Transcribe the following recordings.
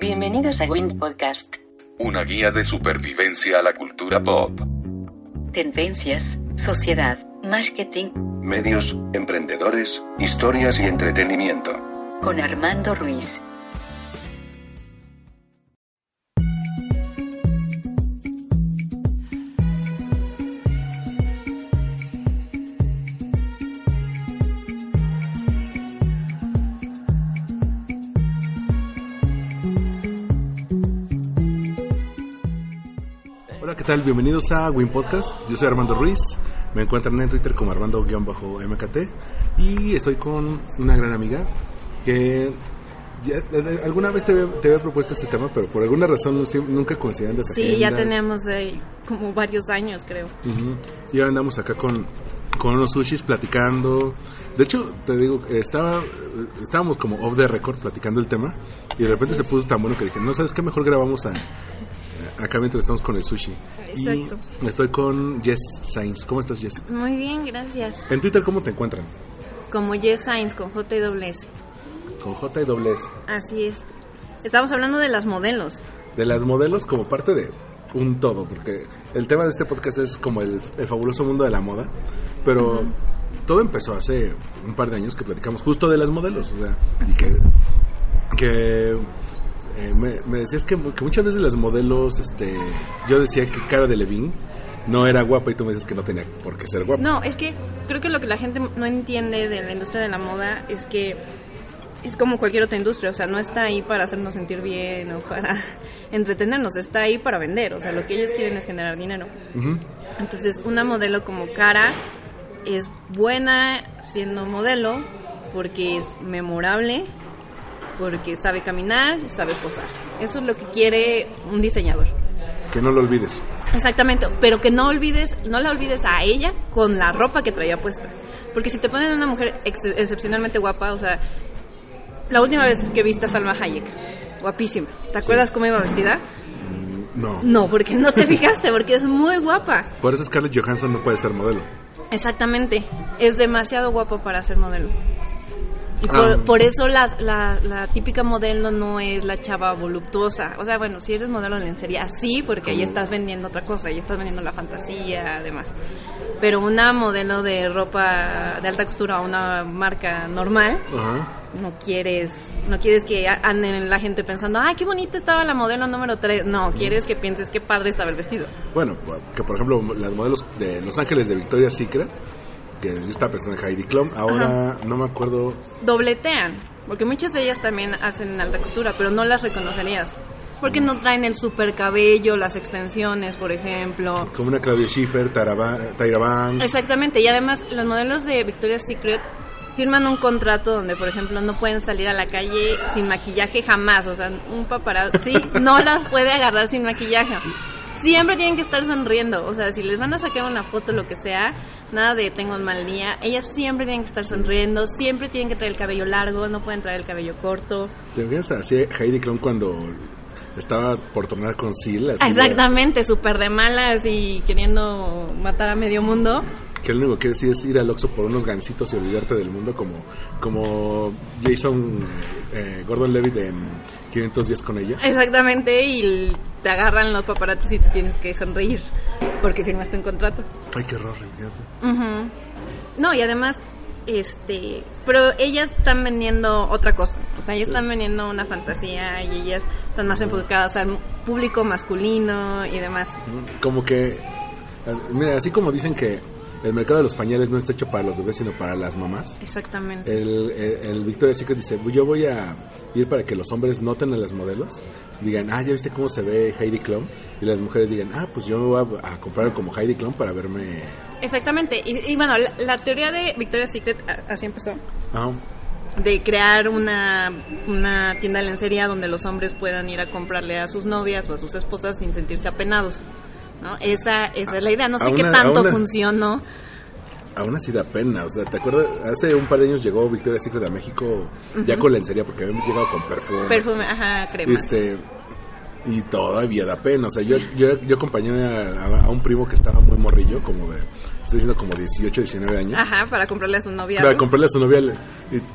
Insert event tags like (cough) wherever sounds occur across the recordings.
Bienvenidos a Wind Podcast. Una guía de supervivencia a la cultura pop. Tendencias, sociedad, marketing, Medios, emprendedores, historias y entretenimiento. con Armando Ruiz. ¿Qué tal? Bienvenidos a Win Podcast. Yo soy Armando Ruiz. Me encuentran en Twitter como Armando-MKT. Y estoy con una gran amiga que ya- alguna vez te había, te había propuesto este tema, pero por alguna razón nunca coincidían las Sí, ya agendas. teníamos eh, como varios años, creo. Ujú. Y ahora andamos acá con, con unos sushis platicando. De hecho, te digo, estaba, estábamos como off the record platicando el tema. Y de repente se puso tan bueno que dije, no, ¿sabes qué? Mejor grabamos a, acá mientras estamos con el sushi. Exacto. Y estoy con Jess Sainz. ¿Cómo estás, Jess? Muy bien, gracias. En Twitter, ¿cómo te encuentran? Como Yes Science con J y doble S. Con J y doble S. Así es. Estamos hablando de las modelos. De las modelos como parte de un todo, porque el tema de este podcast es como el, el fabuloso mundo de la moda, pero todo empezó hace un par de años que platicamos justo de las modelos, o sea, y que, que eh, me, me decías que, mu- que muchas veces las modelos, este, yo decía que Cara de Levine no era guapa y tú me dices que no tenía por qué ser guapa. No, es que creo que lo que la gente no entiende de la industria de la moda es que es como cualquier otra industria, o sea, no está ahí para hacernos sentir bien o para (laughs) entretenernos, está ahí para vender, o sea, lo que ellos quieren es generar dinero. Ujú. Entonces, una modelo como Cara es buena siendo modelo porque es memorable, porque sabe caminar y sabe posar. Eso es lo que quiere un diseñador. Que no lo olvides. Exactamente, pero que no olvides, no la olvides a ella con la ropa que traía puesta. Porque si te ponen una mujer ex- excepcionalmente guapa, o sea, la última vez que viste a Salma Hayek, guapísima, ¿te acuerdas cómo iba vestida? No. No, porque no te (laughs) fijaste, porque es muy guapa. Por eso Scarlett Johansson no puede ser modelo. Exactamente, es demasiado guapo para ser modelo. Y Ah. por, por eso las- la, la típica modelo no es la chava voluptuosa. O sea, bueno, si eres modelo de lencería, sí, porque ahí Como- estás vendiendo otra cosa, ahí estás vendiendo la fantasía, además. Pero una modelo de ropa de alta costura o una marca normal, Ajá. no quieres no quieres que anden la gente pensando, ay, qué bonita estaba la modelo número 3. No, quieres que pienses qué padre estaba el vestido. Bueno, que por ejemplo las modelos de Los Ángeles de Victoria's Secret, que estaba pensando en Heidi Klum, ahora no me acuerdo, dobletean, porque muchas de ellas también hacen alta costura, pero no las reconocerías. Porque no traen el super cabello, las extensiones, por ejemplo. como una Claudia Schiffer, Tyra Banks. Exactamente, y además los modelos de Victoria's Secret firman un contrato donde, por ejemplo, no pueden salir a la calle sin maquillaje jamás, o sea, un paparazzi (laughs) no las puede agarrar sin maquillaje. Siempre tienen que estar sonriendo, o sea, si les van a sacar una foto, lo que sea, nada de tengo un mal día, ellas siempre tienen que estar sonriendo, siempre tienen que traer el cabello largo, no pueden traer el cabello corto. ¿Te imaginas así Heidi Klum cuando estaba por tornar con de- Exactamente, súper de malas y queriendo matar a medio mundo. que lo único que decir es ir al Oxxo por unos gansitos y olvidarte del mundo como, como Jason eh, Gordon Levitt en 500 días con ella. Exactamente, y te agarran los paparazzis y te tienes que sonreír porque firmaste un contrato. Ay, qué horror, fíjate. Ujú. No, y además, este, pero ellas están vendiendo otra cosa. O sea, ellas están vendiendo una fantasía y ellas están más enfocadas al público masculino y demás. Como que, as- mira, así como dicen que el mercado de los pañales no está hecho para los bebés, sino para las mamás. Exactamente. El, el, el Victoria's Secret dice, yo voy a ir para que los hombres noten a las modelos, digan, ah, ya viste cómo se ve Heidi Klum, y las mujeres digan, ah, pues yo me voy a, a comprar como Heidi Klum para verme... Exactamente. Y, y bueno, la, la teoría de Victoria's Secret así empezó. De crear una, una tienda de lencería donde los hombres puedan ir a comprarle a sus novias o a sus esposas sin sentirse apenados. ¿No? Esa, esa es la idea. No sé qué tanto una- funcionó. Aún así da pena, o sea, ¿te acuerdas? Hace un par de años llegó Victoria's Secret a México ya con lencería porque habíamos llegado con perfume. Perfume, ajá, crema. Este, y todavía da pena, o sea, yo, yo, yo acompañé a, a- a un primo que estaba muy morrillo, como de, estoy diciendo como 18, 19 años. Ajá, para comprarle a su novia. Para ¿no? comprarle a su novia, le-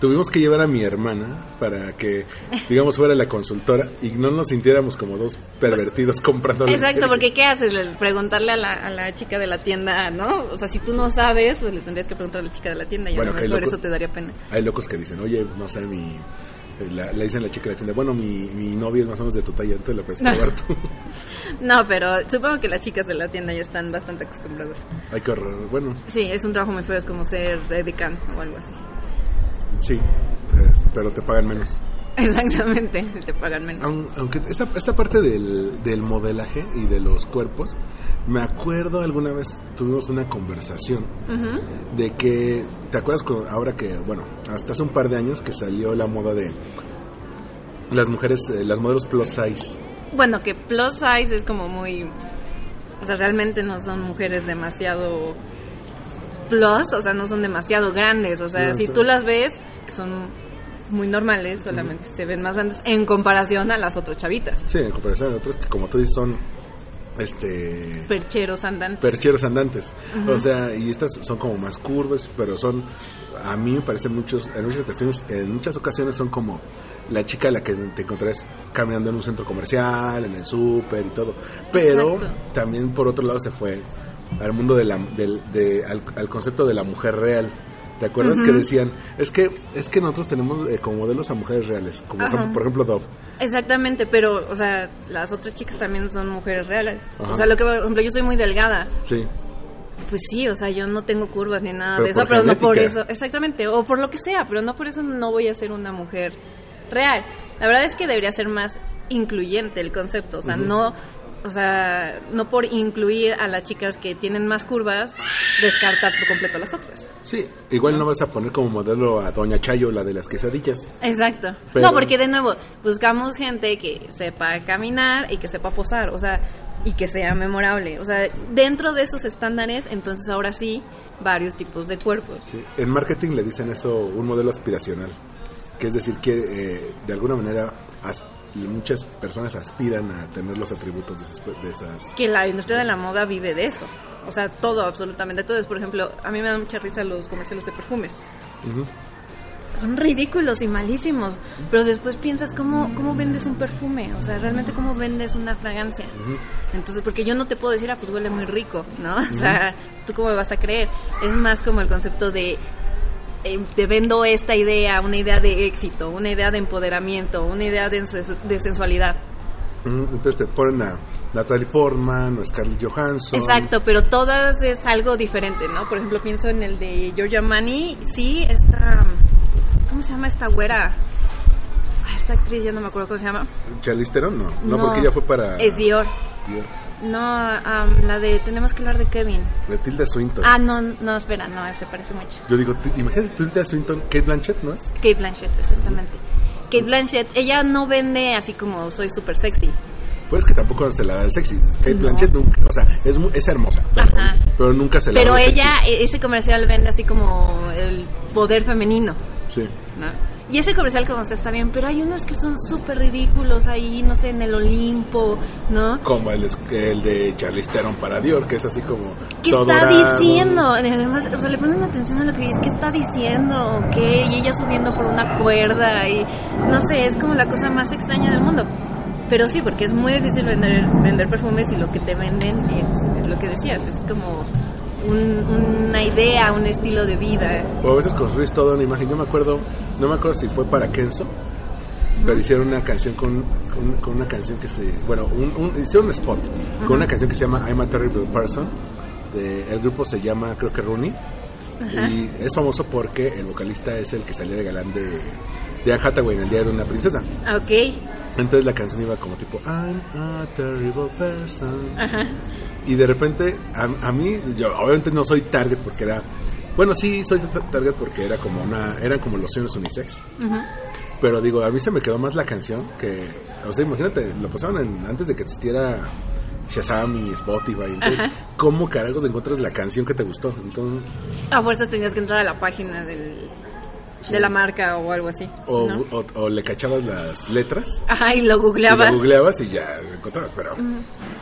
tuvimos que llevar a mi hermana para que, digamos, fuera la consultora y no nos sintiéramos como dos pervertidos (laughs) comprando Exacto, porque ¿qué haces? Le- Preguntarle a la, a la chica de la tienda, ¿no? O sea, si tú no sabes, pues le tendrías que preguntar a la chica de la tienda y Bueno, a lo que mejor loco- eso te daría pena. Hay locos que dicen, oye, no sé, mi... la- le dicen a la chica de la tienda, bueno, mi, mi novia es más o menos de tu talla, entonces la puedes probar tú. (laughs) No, pero supongo que las chicas de la tienda ya están bastante acostumbradas. Ay, qué horror. Bueno, Sí, es un trabajo muy feo, es como ser edecán o algo así. sí, eh, pero te pagan menos. (laughs) Exactamente, te pagan menos. Aun- Aunque esta, esta parte del, del modelaje y de los cuerpos, me acuerdo alguna vez tuvimos una conversación de que, ¿te acuerdas cu- ahora que, bueno, hasta hace un par de años que salió la moda de las mujeres, eh, las modelos plus size? Bueno, que plus size es como muy... O sea, realmente no son mujeres demasiado plus, o sea, no son demasiado grandes. O sea, No, si tú las ves, son muy normales, solamente se ven más grandes en comparación a las otras chavitas. Sí, en comparación a otros que, como tú dices, son este Percheros andantes. percheros andantes. O sea, y estas son como más curvas, pero son, a mí me parecen muchos, en muchas ocasiones, en muchas ocasiones son como la chica a la que te encontrás caminando en un centro comercial, en el súper y todo. Pero Exacto. también por otro lado se fue al mundo de la, del- de, al, al concepto de la mujer real. ¿Te acuerdas que decían, es que es que nosotros tenemos eh, como modelos a mujeres reales, como Ajá. por ejemplo Dove. Exactamente, pero, o sea, las otras chicas también son mujeres reales. Ajá. O sea, lo que, por ejemplo, yo soy muy delgada. Sí. Pues sí, o sea, yo no tengo curvas ni nada Pero de eso, pero no por eso, exactamente, o por lo que sea, pero no por eso no voy a ser una mujer real. La verdad es que debería ser más incluyente el concepto, o sea, no, o sea, no por incluir a las chicas que tienen más curvas, descartar por completo a las otras. Sí, igual no vas a poner como modelo a Doña Chayo, la de las quesadillas. Exacto. Pero- No, porque de nuevo, buscamos gente que sepa caminar y que sepa posar, o sea, y que sea memorable. O sea, dentro de esos estándares, entonces ahora sí, varios tipos de cuerpos. Sí, en marketing le dicen eso un modelo aspiracional, que es decir que eh, de alguna manera as- muchas personas aspiran a tener los atributos de esas, de esas- Que la industria de la moda vive de eso. O sea, todo, absolutamente todo. Por ejemplo, a mí me dan mucha risa los comerciales de perfumes. Son ridículos y malísimos. Pero después piensas cómo, cómo vendes un perfume. O sea, realmente cómo vendes una fragancia. Entonces, porque yo no te puedo decir, ah, pues huele muy rico, ¿no? (laughs) O sea, ¿tú cómo me vas a creer? Es más como el concepto de, eh, te vendo esta idea, una idea de éxito, una idea de empoderamiento, una idea de, sensu- de sensualidad. Entonces te ponen a Natalie Portman o Scarlett Johansson. Exacto, pero todas es algo diferente, ¿no? Por ejemplo, pienso en el de Giorgio Armani, sí, esta... ¿Cómo se llama esta güera? Ah, esta actriz, ya no me acuerdo cómo se llama. Charlize Theron, no. no. porque ella fue para... Es Dior. Dior. No, am, la de... Tenemos que hablar de Kevin. De Tilda Swinton. Ah, no, no, espera, no, ese parece mucho. Yo digo, imagínate Tilda Swinton, Kate Blanchett, ¿no es? Kate Blanchett, exactamente. Kate Blanchett, ella no vende así como soy súper sexy. Pues que tampoco se la da de sexy. Kate No. Blanchett nunca, o sea, es, es hermosa, pero, Ajá. pero nunca se la Pero da de sexy. ella, e- ese comercial vende así como el poder femenino. Sí. ¿no? Y ese comercial como se está bien, pero hay unos que son súper ridículos ahí, no sé, en el Olimpo, ¿no? Como el, el de Charlize Theron para Dior, que es así como... ¿Qué está dorado. diciendo? Además, o sea, le ponen atención a lo que dice, ¿qué está diciendo? ¿Ok? Y ella subiendo por una cuerda y no sé, es como la cosa más extraña del mundo. Pero sí, porque es muy difícil vender, vender perfumes y lo que te venden es, es lo que decías, es como un- una idea, un estilo de vida. O a veces construís toda una imagen. Yo me acuerdo, no me acuerdo si fue para Kenzo, pero hicieron una canción con, con, con una canción que se. Bueno, un, un- hicieron un spot con una canción que se llama I'm a Terrible Person. De, el grupo se llama, creo que Rooney. Y es famoso porque el vocalista es el que salía de galán de, de Hathaway en el día de una princesa. Ok, Entonces la canción iba como tipo I'm a terrible person. ajá. Y de repente, a, a mí, yo obviamente no soy target porque era Bueno, sí, soy ta- target porque era como una, eran como lociones unisex. Ujú. Pero digo, a mí se me quedó más la canción que, o sea, imagínate, lo pasaban en- antes de que existiera Shazam y Spotify. Entonces, Ajá. ¿cómo carajos encuentras la canción que te gustó? Entonces, A fuerzas tenías que entrar a la página del, de la marca o algo así. o, ¿no? o- o le cachabas las letras Ajá, y lo y googleabas. lo googleabas y ya lo encontrabas. Pero,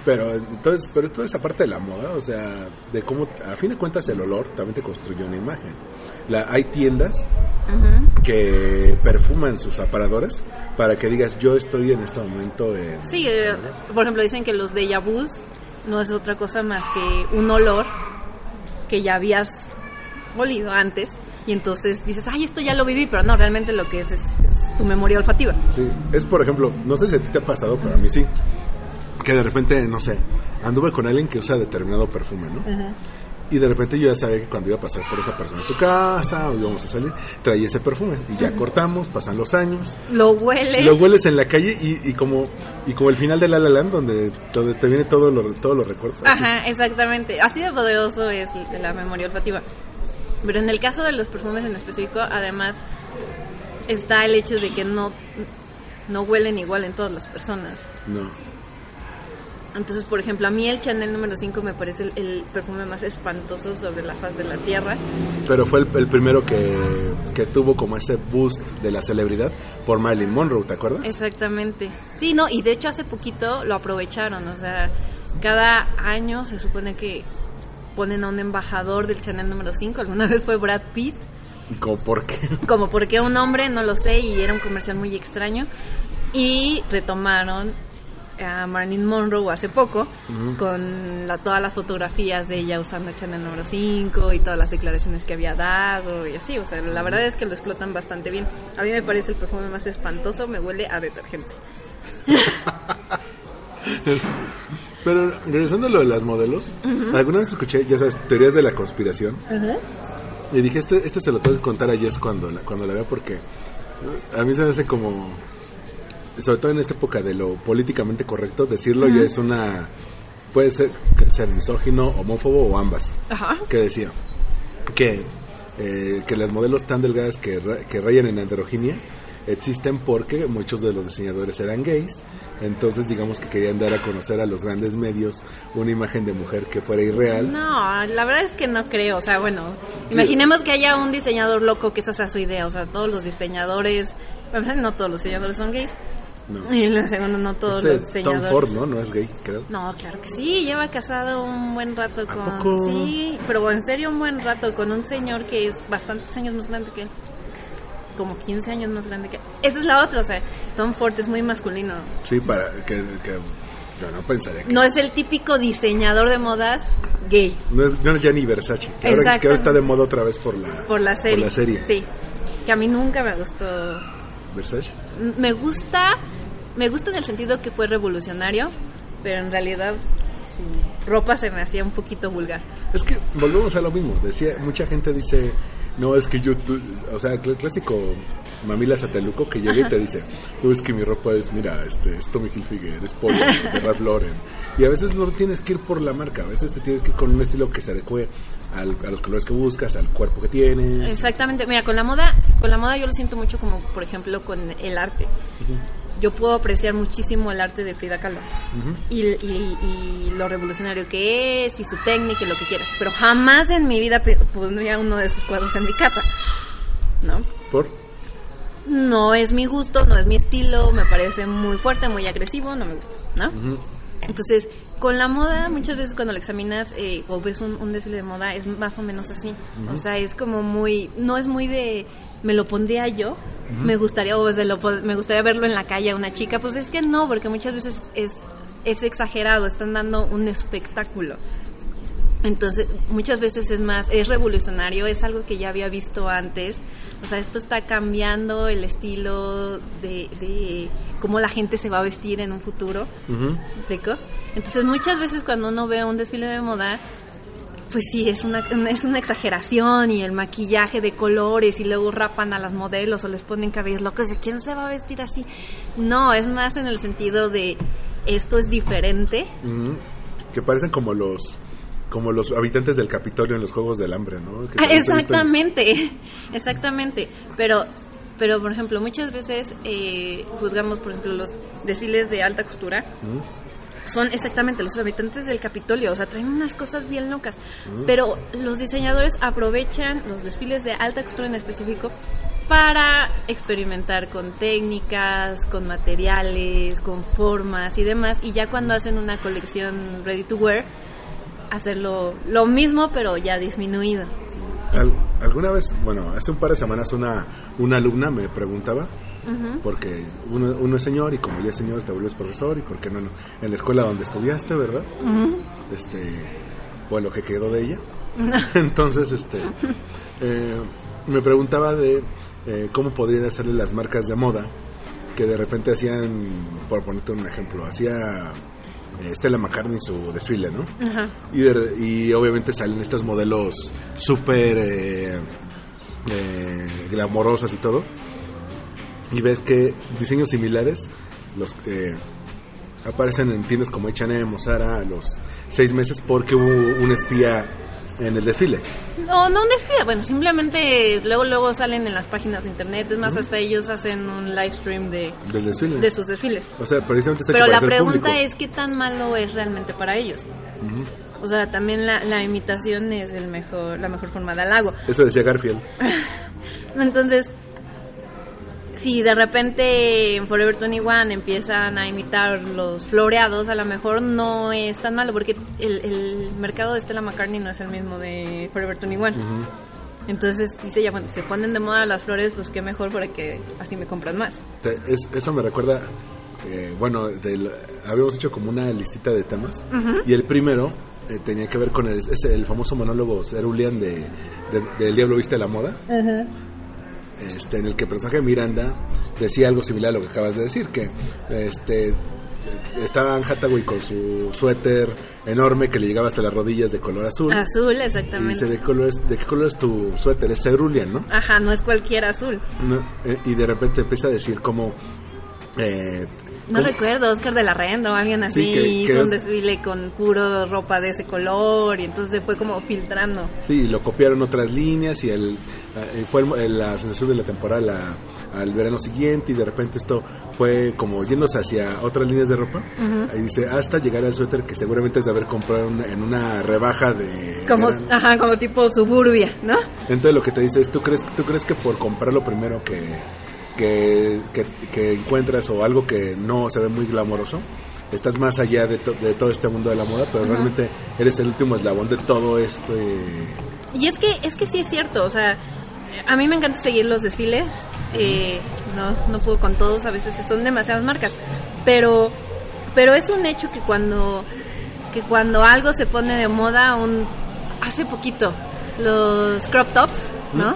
pero entonces, pero toda esa parte de la moda, o sea, de cómo, a fin de cuentas, el olor también te construye una imagen. La, hay tiendas Ujú. que perfuman sus aparadores para que digas, yo estoy en este momento en... Sí, eh, por ejemplo, dicen que los déjà vus no es otra cosa más que un olor que ya habías olido antes y entonces dices, ay, esto ya lo viví, pero no, realmente lo que es es, es tu memoria olfativa. Sí, es por ejemplo, no sé si a ti te ha pasado, pero a mí sí, que de repente, no sé, anduve con alguien que usa determinado perfume, ¿no? Y de repente yo ya sabía que cuando iba a pasar por esa persona a su casa o íbamos a salir, traía ese perfume. Y ya cortamos, pasan los años, Lo hueles. lo hueles en la calle y, y como y como el final de La La Land, donde, donde te viene todo lo, todos los recuerdos. Ajá, exactamente. Así de poderoso es la memoria olfativa. Pero en el caso de los perfumes en específico, además, está el hecho de que no, no huelen igual en todas las personas. No. Entonces, por ejemplo, a mí el Chanel número 5 me parece el, el perfume más espantoso sobre la faz de la tierra. Pero fue el, el primero que, que tuvo como ese boost de la celebridad por Marilyn Monroe, ¿te acuerdas? Exactamente. Sí, no, y de hecho hace poquito lo aprovecharon. O sea, cada año se supone que ponen a un embajador del Chanel número 5. Alguna (laughs) vez fue Brad Pitt. Como porque Como porque un hombre, no lo sé, y era un comercial muy extraño. Y retomaron a Marilyn Monroe hace poco con la- todas las fotografías de ella usando Chanel número 5 y todas las declaraciones que había dado y así. O sea, la verdad es que lo explotan bastante bien. A mí me parece el perfume más espantoso, me huele a detergente. (laughs) (laughs) Pero regresando a lo de las modelos, alguna vez escuché, ya sabes, teorías de la conspiración. Y dije, este, este se lo tengo que contar a Jess cuando la, cuando la vea porque a mí se me hace como, sobre todo en esta época de lo políticamente correcto, decirlo ya es una, puede ser, ser misógino, homófobo o ambas. Ajá. Que decía que, eh, que las modelos tan delgadas que, que rayan en androginia existen porque muchos de los diseñadores eran gays. Entonces, digamos que querían dar a conocer a los grandes medios una imagen de mujer que fuera irreal. No, la verdad es que no creo. O sea, bueno, imaginemos que haya un diseñador loco que esa sea su idea. O sea, todos los diseñadores, no todos los diseñadores son gays. No. (laughs) Y la segunda, no todos Este los Tom diseñadores. Ford, ¿no? No es gay, creo. No, claro que sí, lleva casado un buen rato ¿A con... poco? Sí, pero en serio un buen rato con un señor que es bastantes años más grande que él. Como 15 años más grande que. Esa es la otra, o sea, Tom Ford es muy masculino. Sí, para que, que yo no pensaría que... No es el típico diseñador de modas gay. No es, no es Gianni Versace, que ahora, que ahora está de moda otra vez por la, Por la serie. Por la serie. Sí, que a mí nunca me gustó. Versace. Me gusta, me gusta en el sentido que fue revolucionario, pero en realidad su ropa se me hacía un poquito vulgar. Es que volvemos a lo mismo. Decía, mucha gente dice, no, es que yo, tú- o sea, el clásico mamila sateluco que llega y te dice, (laughs) no, es que mi ropa es, mira, este, es Tommy Hilfiger, es Polo, de Ralph Lauren. Y a veces no tienes que ir por la marca, a veces te tienes que ir con un estilo que se adecue al- a los colores que buscas, al cuerpo que tienes. Exactamente. Mira, con la moda, con la moda yo lo siento mucho como, por ejemplo, con el arte. Yo puedo apreciar muchísimo el arte de Frida Kahlo y, y- y lo revolucionario que es y su técnica y lo que quieras. Pero jamás en mi vida pondría uno de sus cuadros en mi casa, ¿no? ¿Por? No es mi gusto, no es mi estilo, me parece muy fuerte, muy agresivo, no me gusta, ¿no? Entonces, con la moda, muchas veces cuando la examinas eh, o ves un, un desfile de moda, es más o menos así. O sea, es como muy, no es muy de, me lo pondría yo, me gustaría, o lo me gustaría verlo en la calle a una chica. Pues es que no, porque muchas veces es, es exagerado, están dando un espectáculo. Entonces, muchas veces es más, es revolucionario, es algo que ya había visto antes. O sea, esto está cambiando el estilo de, de cómo la gente se va a vestir en un futuro. Ujú. ¿Me explico? Entonces, muchas veces cuando uno ve un desfile de moda, pues sí, es una, es una exageración y el maquillaje de colores y luego rapan a las modelos o les ponen cabellos locos. ¿De quién se va a vestir así? No, es más en el sentido de esto es diferente. Que parecen como los como los habitantes del Capitolio en los Juegos del Hambre, ¿no? Ah, exactamente, (laughs) exactamente. Pero, pero por ejemplo, muchas veces eh, juzgamos, por ejemplo, los desfiles de alta costura. Son exactamente los habitantes del Capitolio, o sea, traen unas cosas bien locas. Pero los diseñadores aprovechan los desfiles de alta costura en específico para experimentar con técnicas, con materiales, con formas y demás. Y ya cuando hacen una colección ready to wear, hacerlo lo mismo, pero ya disminuido. Al- alguna vez, bueno, hace un par de semanas una, una alumna me preguntaba, porque uno, uno es señor y como ya es señor te vuelves profesor y por qué no en, la escuela donde estudiaste, ¿verdad? Este, o lo que quedó de ella. (laughs) Entonces, este, eh, me preguntaba de eh, cómo podrían hacerle las marcas de moda que de repente hacían, por ponerte un ejemplo, hacía eh, Stella McCartney su desfile, ¿no? Ajá. Y, de- y obviamente salen estos modelos súper eh, eh, glamorosas y todo. Y ves que diseños similares los eh, aparecen en tiendas como H&M o Zara a los seis meses porque hubo un espía en el desfile. No, no un desfile, bueno, simplemente luego luego salen en las páginas de internet, es más, hasta ellos hacen un live stream de, Del desfile. de sus desfiles. O sea, precisamente está Pero la pregunta público. es qué tan malo es realmente para ellos. O sea, también la, la imitación es el mejor, la mejor forma de halago. Eso decía Garfield. (laughs) Entonces, si de repente en Forever 21 empiezan a imitar los floreados, a lo mejor no es tan malo, porque el, el mercado de Stella McCartney no es el mismo de Forever 21. Entonces dice ya, bueno, si se ponen de moda las flores, pues qué mejor para que así me compran más. Te- es- eso me recuerda, eh, bueno, del- habíamos hecho como una listita de temas y el primero eh, tenía que ver con el, ese- el famoso monólogo Cerulean de, de, del Diablo Viste la Moda, este, en el que el personaje de Miranda decía algo similar a lo que acabas de decir, que este estaba Anne Hathaway con su suéter enorme que le llegaba hasta las rodillas de color azul. Azul, y dice, exactamente. ¿de, color es- ¿de qué color es tu suéter? Es cerulean, ¿no? Ajá, no es cualquier azul. No, eh, y de repente empieza a decir como... eh, No ¿cómo? recuerdo, Oscar de la Renta o alguien así Sí, que- que hizo un es- desfile con puro ropa de ese color y entonces fue como filtrando. Sí, lo copiaron otras líneas y el, eh, fue la sensación de la temporada a- al verano siguiente y de repente esto fue como yéndose hacia otras líneas de ropa. Ahí dice, hasta llegar al suéter que seguramente es de haber comprado una- en una rebaja de... Como, ajá, como tipo suburbia, ¿no? Entonces lo que te dice es, ¿tú crees, tú crees que por comprar lo primero que, que, que, que encuentras o algo que no se ve muy glamoroso, estás más allá de, to- de todo este mundo de la moda, pero realmente eres el último eslabón de todo esto. Y es que, es que sí es cierto, o sea, a mí me encanta seguir los desfiles, eh, no, no puedo con todos, a veces son demasiadas marcas, pero, pero es un hecho que cuando, que cuando algo se pone de moda, un, hace poquito, los crop tops, ¿no?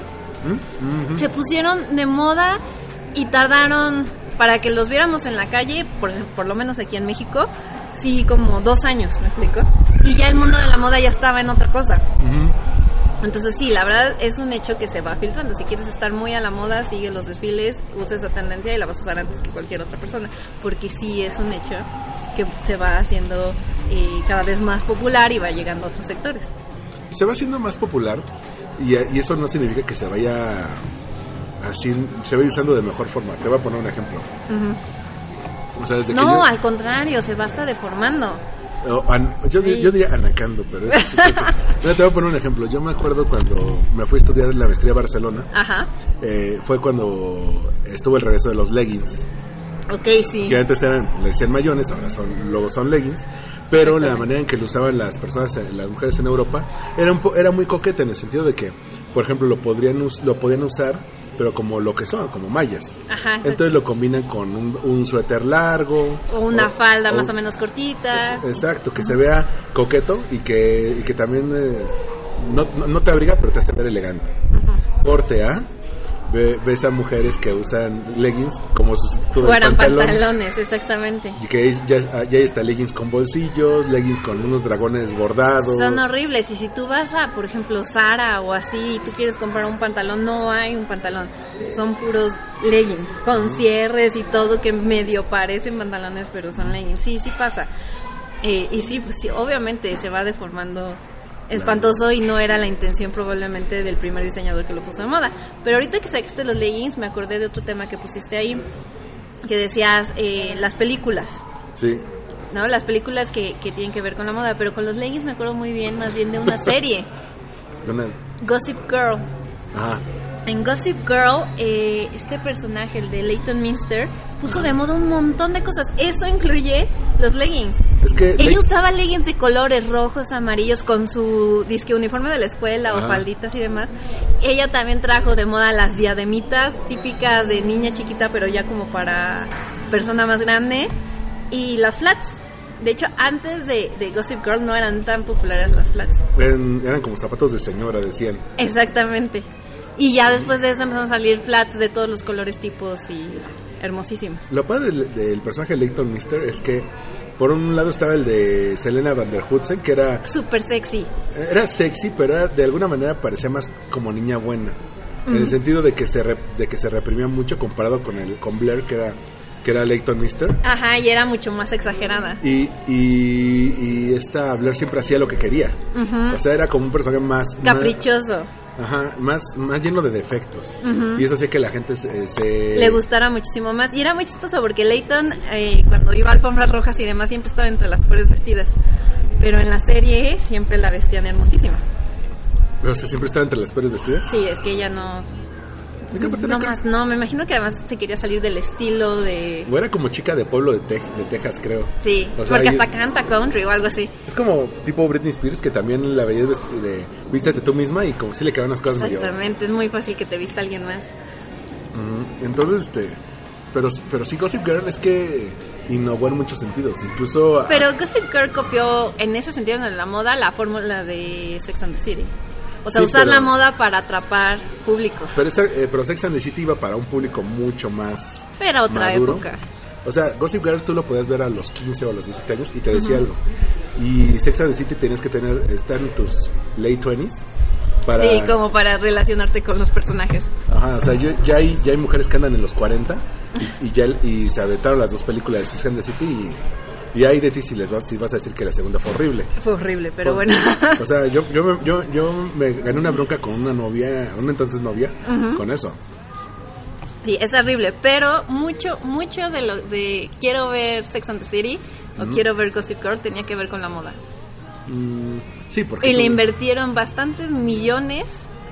Se pusieron de moda y tardaron para que los viéramos en la calle, por, por lo menos aquí en México, sí, como dos años, ¿me explico? Y ya el mundo de la moda ya estaba en otra cosa. Entonces sí, la verdad es un hecho que se va filtrando. Si quieres estar muy a la moda, sigue los desfiles, usa esa tendencia y la vas a usar antes que cualquier otra persona. Porque sí es un hecho que se va haciendo eh, cada vez más popular y va llegando a otros sectores. Se va haciendo más popular y, y eso no significa que se vaya así, se vaya usando de mejor forma. Te voy a poner un ejemplo. O sea, desde que No, yo- al contrario, se va hasta deformando. O an- yo, di- Sí. yo diría anacando, pero eso. (laughs) Mira, te voy a poner un ejemplo. Yo me acuerdo cuando me fui a estudiar en la maestría a Barcelona, Ajá. eh, fue cuando estuvo el regreso de los leggings, Ok, sí. que antes eran, le decían mayones, ahora son, luego son leggings, pero la manera en que lo usaban las personas, eh, las mujeres en Europa, era, un po- era muy coqueta en el sentido de que, por ejemplo, lo, podrían lo podían usar, pero como lo que son, como mallas. Ajá. Entonces lo combinan con un, un suéter largo. o una falda o- más o menos cortita. Exacto, que se vea coqueto y que, y que también eh, no, no- no te abriga, pero te hace ver elegante. Corte A, ve- ves a mujeres que usan leggings como sustituto Fueran pantalón. pantalones, exactamente. Y que ya, ya está leggings con bolsillos, leggings con unos dragones bordados. Son horribles y si tú vas a, por ejemplo, Sara o así y tú quieres comprar un pantalón, no hay un pantalón. Son puros leggings con cierres y todo que medio parecen pantalones, pero son leggings. Sí, sí pasa. Eh, y sí, pues sí, obviamente se va deformando espantoso y no era la intención probablemente del primer diseñador que lo puso de moda. Pero ahorita que sacaste los leggings me acordé de otro tema que pusiste ahí, que decías eh, las películas. Sí. ¿no? Las películas que, que tienen que ver con la moda, pero con los leggings me acuerdo muy bien más bien de una (laughs) serie, Gossip Girl. Ajá. En Gossip Girl, eh, este personaje, el de Leighton Minster, puso de moda un montón de cosas. Eso incluye los leggings. Es que Ella usaba leggings de colores rojos, amarillos, con su disque uniforme de la escuela o falditas y demás. Ella también trajo de moda las diademitas típicas de niña chiquita, pero ya como para persona más grande. Y las flats. De hecho, antes de, de Gossip Girl no eran tan populares las flats. eran, eran como zapatos de señora, decían. Exactamente. Y ya después de eso empezaron a salir flats de todos los colores, tipos y hermosísimos. Lo padre del, del personaje de Leighton Mister es que por un lado estaba el de Selena Van der Hudsen, que era, Súper sexy. era sexy, pero era- de alguna manera parecía más como niña buena. En el sentido de que se re- de que se reprimía mucho comparado con el con Blair, que era que era Leighton Mister. Ajá, y era mucho más exagerada. Y, y, y esta Blair siempre hacía lo que quería. O sea, era como un personaje más... Caprichoso. más- ajá, más, más lleno de defectos. Y eso hacía que la gente se... se- Le gustara muchísimo más. Y era muy chistoso porque Leighton, eh, cuando iba a alfombras rojas y demás, siempre estaba entre las peores vestidas. Pero en la serie siempre la vestían hermosísima. O sea, siempre estaba entre las peores vestidas. Sí, es que ella no. Que No más, no, me imagino que además se quería salir del estilo de. O era como chica de pueblo de, Tex- de Texas, creo. Sí, O sea, porque hasta canta country o algo así. Es como tipo Britney Spears, que también la veías vesti- de vístete tú misma y como si le quedaban unas cosas medio... Exactamente, es muy fácil que te vista alguien más. Ujú. Entonces, este... Pero, pero sí, Gossip Girl es que innovó en muchos sentidos. Incluso... Pero Gossip Girl copió en ese sentido en la moda la fórmula de Sex and the City. O sea, Sí, usar pero- la moda para atrapar público. Pero, esa, eh, pero Sex and the City iba para un público mucho más... Pero otra maduro. época. O sea, Gossip Girl tú lo podías ver a los 15 o a los 17 años y te decía algo. Y Sex and the City tenías que tener, estar en tus late 20s para... Sí, como para relacionarte con los personajes. Ajá, o sea, yo- ya, hay, ya hay mujeres que andan en los 40 y, y ya y se aventaron las dos películas de Sex and the City y, y ahí de ti si les vas, si vas a decir que la segunda fue horrible. Fue horrible, pero bueno. O sea, yo, yo, me- yo, yo me gané una bronca con una novia, una entonces novia, con eso. Sí, es horrible, pero mucho, mucho de lo de quiero ver Sex and the City o quiero ver Gossip Girl tenía que ver con la moda. Mm, sí, porque... Y le un- invirtieron bastantes millones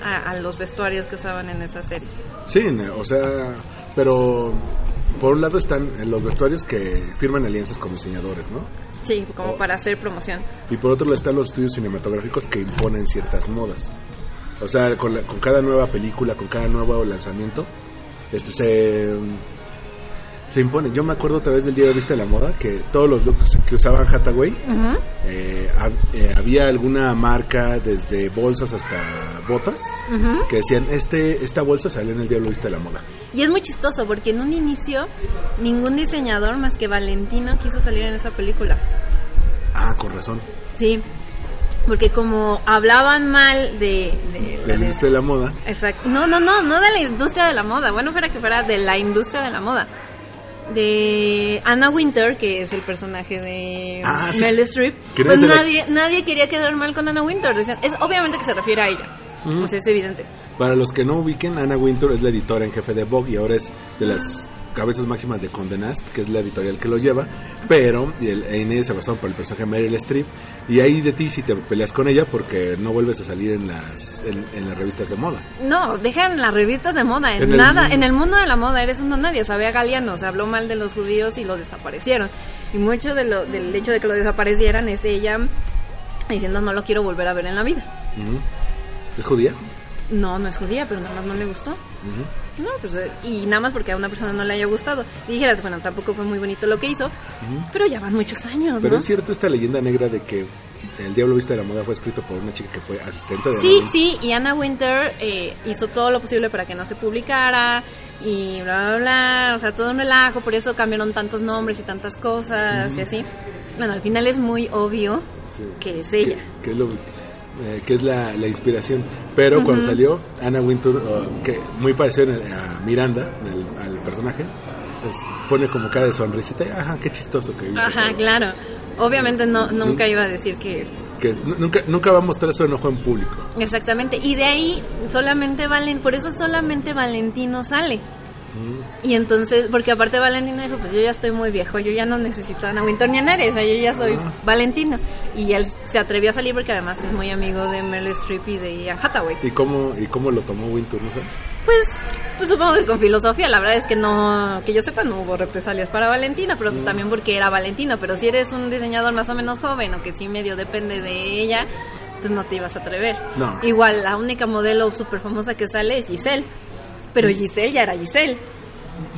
a, a los vestuarios que usaban en esas series. Sí, o sea, pero por un lado están los vestuarios que firman alianzas con diseñadores, ¿no? Sí, como para hacer promoción. Y por otro lado están los estudios cinematográficos que imponen ciertas modas. O sea, con, la- con cada nueva película, con cada nuevo lanzamiento, este se, se impone. Yo me acuerdo otra vez del Día de Vista de la Moda que todos los looks que usaban Hathaway, eh, hab- eh, había alguna marca desde bolsas hasta botas que decían, este esta bolsa salió en el Día de Vista de la Moda. Y es muy chistoso porque en un inicio ningún diseñador más que Valentino quiso salir en esa película. Ah, con razón. Sí, porque como hablaban mal de... de- Del Día de la Moda. Exacto. No, no, no, no de la industria de la moda. Bueno, fuera que fuera de la industria de la moda. De Anna Winter, que es el personaje de Ah, sí. Streep. Que Pues nadie nadie, quería quedar mal con Anna Winter. Decían, es obviamente que se refiere a ella. Sea, es evidente. Para los que no ubiquen, Anna Wintour es la editora en jefe de Vogue y ahora es de las cabezas máximas de Condé Nast, que es la editorial que lo lleva, pero el, en ella se basaron por el personaje Meryl Streep y ahí de ti si te peleas con ella porque no vuelves a salir en las en, en las revistas de moda. No, dejan las revistas de moda. En, En el nada, mundo- en el mundo de la moda eres un nadie. O sea, ve a Galeano, se habló mal de los judíos y lo desaparecieron. Y mucho de lo, del hecho de que lo desaparecieran es ella diciendo no lo quiero volver a ver en la vida. ¿Es judía? No, no es judía, pero nada más no le gustó. Ujú. No, pues, eh, y nada más porque a una persona no le haya gustado. Y dijeras, bueno, tampoco fue muy bonito lo que hizo, pero ya van muchos años, Pero ¿no? es cierto esta leyenda negra de que El Diablo Vista de la Moda fue escrito por una chica que fue asistente de Sí, sí, y Anna Winter eh, hizo todo lo posible para que no se publicara y bla, bla, bla, o sea, todo un relajo, por eso cambiaron tantos nombres y tantas cosas y así. Bueno, al final es muy obvio Sí. que es ella. que, que es, lo, eh, que es la, la inspiración. Pero cuando salió Anna Wintour, oh, que muy parecida a Miranda, al, al personaje, pues, pone como cara de sonrisita y, ajá, qué chistoso que hizo. Ajá, todo". claro. Obviamente no, nunca iba a decir que que es- nunca, nunca va a mostrar su enojo en público. Exactamente. Y de ahí solamente Valen, por eso solamente Valentino sale. Y entonces, porque aparte Valentino dijo, pues yo ya estoy muy viejo, yo ya no necesito a Ana Wintour ni a nadie, o sea, yo ya soy Ah. Valentino. Y él se atrevió a salir porque además es muy amigo de Meryl Streep y de Anne Hathaway. ¿Y cómo, y cómo lo tomó Wintour, no sabes? Pues, pues supongo que con filosofía, la verdad es que no, que yo sepa, no hubo represalias para Valentina, pero pues también porque era Valentino. Pero si eres un diseñador más o menos joven o que sí medio depende de ella, pues no te ibas a atrever. No. Igual, la única modelo súper famosa que sale es Giselle. Pero Giselle ya era Giselle.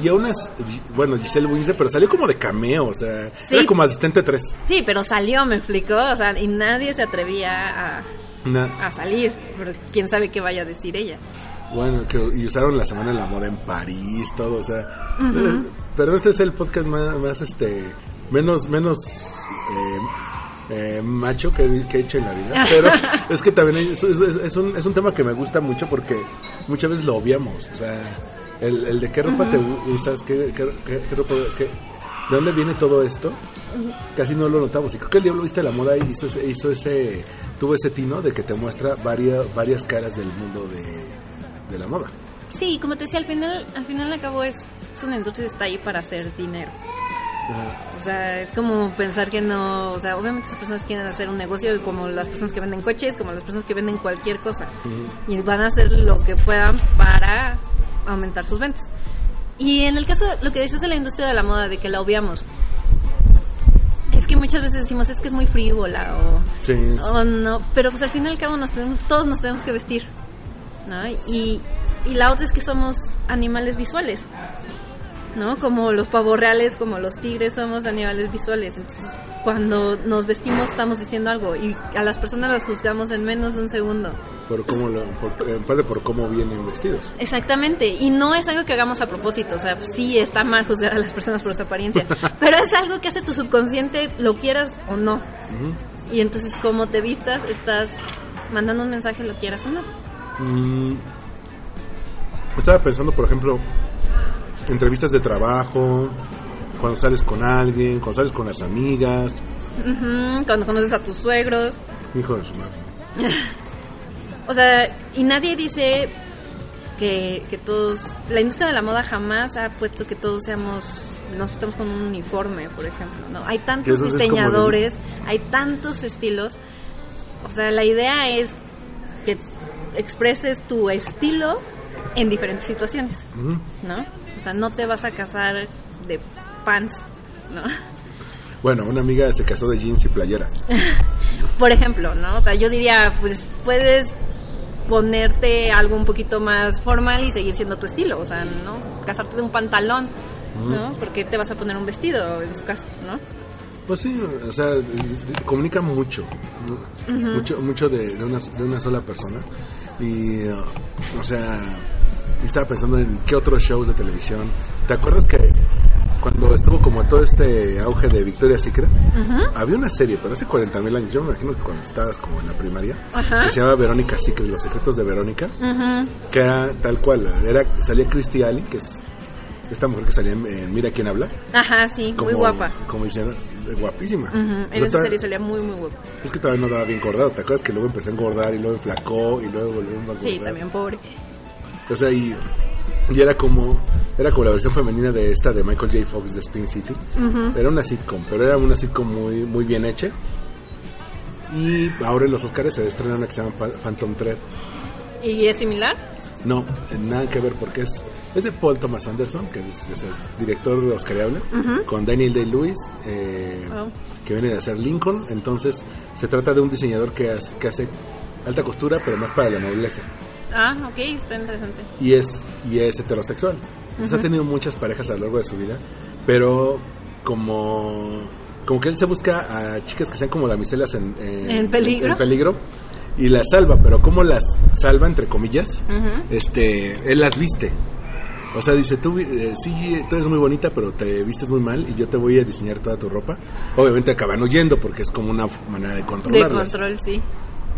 Y aún es, bueno, Giselle Winslet, pero salió como de cameo, o sea, Sí. era como asistente 3. Sí, pero salió, me explicó, o sea, y nadie se atrevía a, a salir, pero quién sabe qué vaya a decir ella. bueno, que y usaron la semana de la moda en París, todo, o sea. Eh, Pero este es el podcast más, más este, menos, menos eh, eh, macho que, que he hecho en la vida. Pero (laughs) es que también es, es- es- es un, es un tema que me gusta mucho porque muchas veces lo obviamos, o sea, el, el de qué ropa te usas, qué, qué- qué- qué ropa, qué- de dónde viene todo esto, casi no lo notamos. Y creo que el Diablo Viste la Moda hizo ese, hizo ese, tuvo ese tino de que te muestra varias, varias caras del mundo de, de la moda. Sí, como te decía, al final, al final al cabo es, es una industria que está ahí para hacer dinero. O sea, es como pensar que no, o sea, obviamente esas personas quieren hacer un negocio como las personas que venden coches, como las personas que venden cualquier cosa. Y van a hacer lo que puedan para aumentar sus ventas. Y en el caso, lo que dices de la industria de la moda, de que la obviamos, es que muchas veces decimos es que es muy frívola o, Sí, es- o no, pero pues al fin y al cabo nos tenemos, todos nos tenemos que vestir. ¿no? Y, y la otra es que somos animales visuales. ¿No? Como los pavos reales, como los tigres, somos animales visuales. Entonces, cuando nos vestimos estamos diciendo algo y a las personas las juzgamos en menos de un segundo. por cómo lo, por, en parte por cómo vienen vestidos. Exactamente, y no es algo que hagamos a propósito, o sea, sí está mal juzgar a las personas por su apariencia, (laughs) pero es algo que hace tu subconsciente, lo quieras o no. Y entonces como te vistas, estás mandando un mensaje, lo quieras o no. Mm, estaba pensando, por ejemplo, entrevistas de trabajo, cuando sales con alguien, cuando sales con las amigas, Cuando conoces a tus suegros, hijo de su madre. (laughs) O sea, y nadie dice que, que todos, la industria de la moda jamás ha puesto que todos seamos, nos estamos con un uniforme, por ejemplo, ¿no? Hay tantos de- diseñadores, hay tantos estilos, o sea, la idea es que expreses tu estilo en diferentes situaciones. ¿no? O sea, no te vas a casar de pants, ¿no? Bueno, una amiga se casó de jeans y playera. (laughs) por ejemplo, ¿no? O sea, yo diría, pues puedes ponerte algo un poquito más formal y seguir siendo tu estilo, o sea, ¿no? Casarte de un pantalón, ¿no? Porque te vas a poner un vestido, en su caso, ¿no? Pues sí, o sea, comunica mucho, ¿no? mucho, mucho de, de una, de una sola persona. Y, uh, o sea, estaba pensando en qué otros shows de televisión. ¿Te acuerdas que cuando estuvo como todo este auge de Victoria's Secret, había una serie, pero hace 40 mil años, yo me imagino que cuando estabas como en la primaria, Ajá. que se llamaba Verónica Secret, Los Secretos de Verónica, Ujú. que era tal cual, era, salía Christy Alley, que es esta mujer que salía en, en Mira quién habla. Ajá, sí, Como, muy guapa. Como dicen, guapísima. Ujú, O En esa serie salía muy, muy guapa. es que todavía no daba bien engordado. ¿Te acuerdas que luego empezó a engordar y luego enflacó y luego volvió a engordar? Sí, también pobre. O sea, y, y era como era como la versión femenina de esta de Michael J. Fox de Spin City. Era una sitcom, pero era una sitcom muy muy bien hecha. Y ahora en los Oscars se estrena una que se llama Phantom Thread. ¿Y es similar? No, nada que ver porque es, es de Paul Thomas Anderson, que es, es- es director oscariable, con Daniel Day-Lewis, eh, Oh. que viene de hacer Lincoln. Entonces, se trata de un diseñador que hace, que hace alta costura, pero más para la nobleza. Ah, ok, está interesante. Y es, y es heterosexual. Entonces, ha tenido muchas parejas a lo largo de su vida, pero como, como que él se busca a chicas que sean como damiselas en, ¿En peligro? en peligro y las salva, pero como las salva, entre comillas, este, él las viste. O sea, dice, tú, eh, sí, tú eres muy bonita, pero te vistes muy mal y yo te voy a diseñar toda tu ropa. Obviamente acaban huyendo porque es como una manera de De controlarlas. control, sí.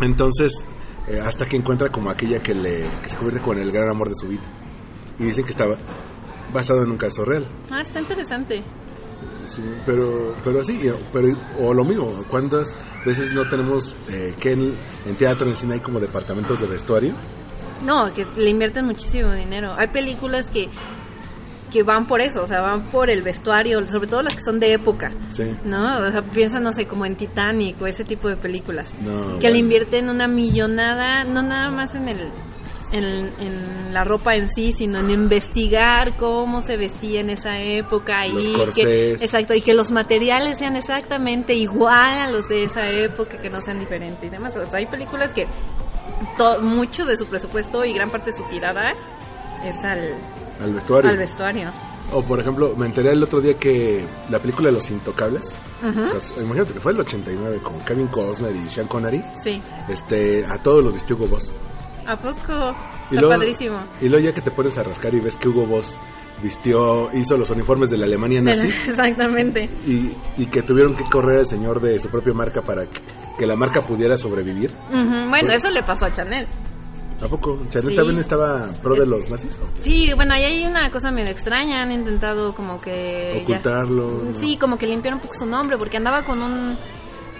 Entonces, eh, hasta que encuentra como aquella que, le, que se convierte con el gran amor de su vida. Y dicen que estaba basado en un caso real. Ah, está interesante. Sí, pero, pero sí, pero, o lo mismo, ¿cuántas veces no tenemos eh, que en, en teatro, en cine hay como departamentos de vestuario? No, que le invierten muchísimo dinero. Hay películas que que van por eso, o sea, van por el vestuario, sobre todo las que son de época, Sí. ¿no? O sea, piensa, no sé, como en Titanic o ese tipo de películas. No, que le bueno. invierten una millonada, no nada más en el en, en la ropa en sí, sino en investigar cómo se vestía en esa época Los y corsés. que, exacto y que los materiales sean exactamente igual a los de esa época, que no sean diferentes y demás. O sea, hay películas que to- mucho de su presupuesto y gran parte de su tirada es al, Al vestuario. al vestuario. O por ejemplo, me enteré el otro día que la película de Los Intocables, pues, imagínate que fue el 89 con Kevin Costner y Sean Connery, Sí. este, a todos los vistió Hugo Boss. ¿A poco? Y Está luego, padrísimo. y luego ya que te pones a rascar y ves que Hugo Boss vistió, hizo los uniformes de la Alemania nazi (laughs) Exactamente. y, y que tuvieron que correr al señor de su propia marca para que, que la marca pudiera sobrevivir. Bueno, eso le pasó a Chanel. ¿A poco? ¿Chanel Sí. también estaba pro de los nazis? ¿o? Sí, bueno, ahí hay una cosa medio extraña. Han intentado como que... Ocultarlo. Sí, como que limpiar un poco su nombre, porque andaba con un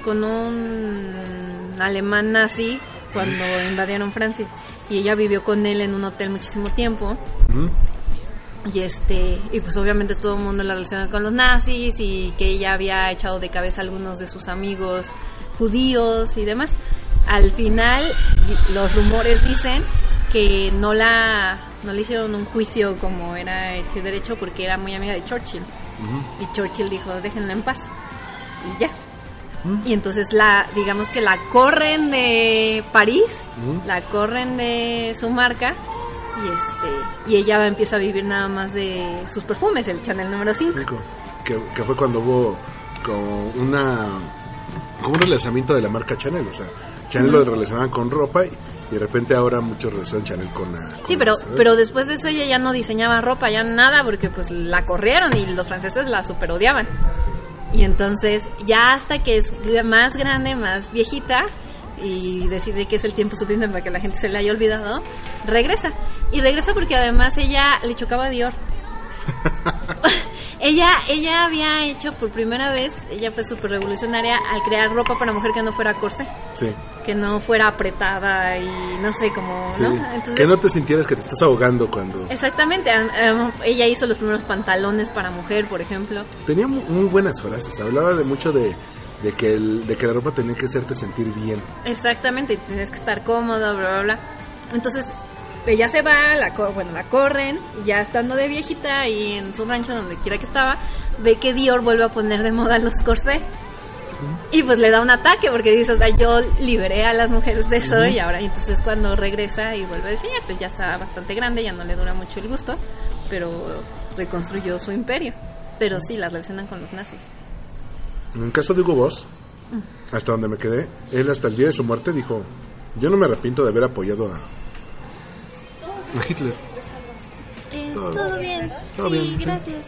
con un alemán nazi cuando invadieron Francia y ella vivió con él en un hotel muchísimo tiempo y este y pues obviamente todo el mundo la relaciona con los nazis y que ella había echado de cabeza a algunos de sus amigos judíos y demás. Al final los rumores dicen que no la no le hicieron un juicio como era hecho y derecho porque era muy amiga de Churchill. Y Churchill dijo, déjenla en paz. Y ya. Y entonces la, digamos que la corren de París, la corren de su marca y este y ella empieza a vivir nada más de sus perfumes, el Chanel número 5. Rico. Que, que fue cuando hubo como una como un relanzamiento de la marca Chanel, o sea, Chanel lo relacionaban con ropa y, y de repente ahora muchos relacionan Chanel con la con Sí, pero la pero después de eso ella ya no diseñaba ropa, ya nada porque pues la corrieron y los franceses la super odiaban. Y entonces ya hasta que es más grande, más viejita y decide que es el tiempo suficiente para que la gente se le haya olvidado, regresa. Y regresa porque además ella le chocaba a Dior. (laughs) ella, ella había hecho por primera vez, ella fue súper revolucionaria al crear ropa para mujer que no fuera corsé, Sí, que no fuera apretada y no sé cómo, sí. ¿no? Entonces, que no te sintieras que te estás ahogando cuando Exactamente, am- am- ella hizo los primeros pantalones para mujer, por ejemplo. tenía mu- muy buenas frases, hablaba de mucho de de que el, de que la ropa tenía que hacerte sentir bien. Exactamente, y tienes que estar cómoda, bla, bla, bla. Entonces, ella se va, la bueno, la corren, y ya estando de viejita y en su rancho, donde quiera que estaba, ve que Dior vuelve a poner de moda los corsés. Y pues le da un ataque porque dice, o sea, yo liberé a las mujeres de eso y ahora, y entonces cuando regresa y vuelve a diseñar, pues ya está bastante grande, ya no le dura mucho el gusto, pero reconstruyó su imperio. Pero sí, la relacionan con los nazis. En el caso de Hugo Boss, hasta donde me quedé, él hasta el día de su muerte dijo, yo no me arrepiento de haber apoyado a, (laughs) a Hitler. Todo- todo bien, todo sí, bien, gracias.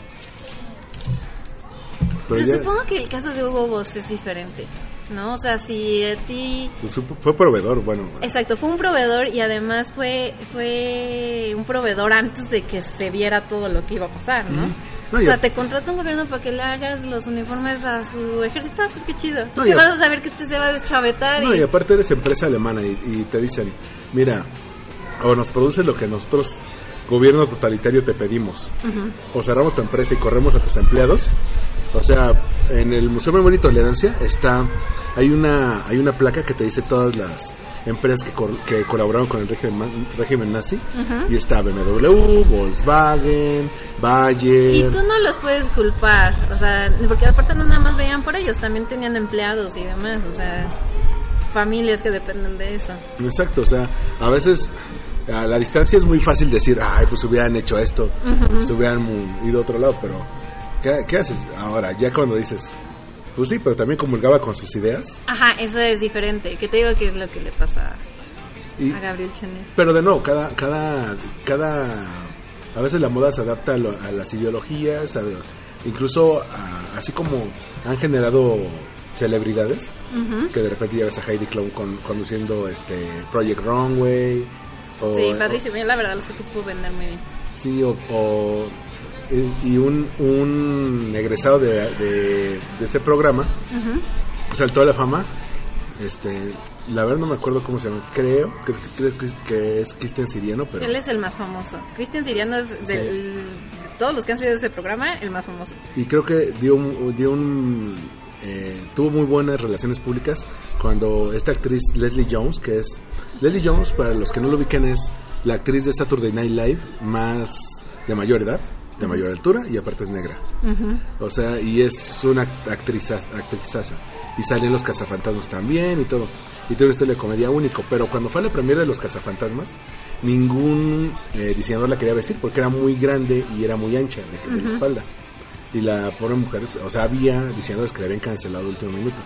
Pero Pero ya- supongo que el caso de Hugo Boss es diferente, ¿no? O sea, si a ti... pues, fue- proveedor, bueno. Exacto, fue un proveedor y además fue fue un proveedor antes de que se viera todo lo que iba a pasar, ¿no? Ujú. No, o sea, te contrata un gobierno para que le hagas los uniformes a su ejército, ah, pues qué chido. ¿Tú No, qué vas a saber que este se va a deschavetar? No, y... y aparte eres empresa alemana y, y te dicen, mira, o nos produces lo que nosotros, gobierno totalitario, te pedimos, o cerramos tu empresa y corremos a tus empleados. O sea, en el Museo de Memoria y Tolerancia está, hay una, hay una placa que te dice todas las empresas que, col- que colaboraron con el régimen, régimen nazi y está BMW, Volkswagen, Bayer. Y tú no los puedes culpar, o sea, porque aparte no nada más veían por ellos, también tenían empleados y demás, o sea, familias que dependen de eso. Exacto, o sea, a veces a la distancia es muy fácil decir, ay, pues hubieran hecho esto, se hubieran ido a otro lado, pero ¿qué, qué haces ahora? Ya cuando dices, pues sí, pero también comulgaba con sus ideas. Ajá, eso es diferente, que te digo que es lo que le pasa Y, a Gabriel Chanel. pero de nuevo, cada, cada, cada, a veces la moda se adapta a, lo- a las ideologías, a- incluso a- así como han generado celebridades, que de repente ya ves a Heidi Klum con- conduciendo este Project Runway. O, Sí, padrísimo, yo la verdad lo supo vender muy bien. Sí, o, o, y, un, un egresado de, de, de ese programa saltó a la fama. Este, la verdad no me acuerdo cómo se llama. Creo, creo, creo que- es Cristian Siriano, pero Él es el más famoso. Cristian Siriano es Sí. del, de todos los que han salido de ese programa, el más famoso. y creo que dio dio un eh, tuvo muy buenas relaciones públicas cuando esta actriz Leslie Jones, que es Leslie Jones para los que no lo ubiquen es la actriz de Saturday Night Live más de mayor edad, de mayor altura y aparte es negra. O sea, y es una actriz actrizaza. Y salen los cazafantasmas también y todo. Y tiene una historia de comedia único. Pero cuando fue a la premiere de los cazafantasmas, ningún eh, diseñador la quería vestir porque era muy grande y era muy ancha de, de la espalda. Y la pobre mujer, o sea, había diseñadores que le habían cancelado de último minuto.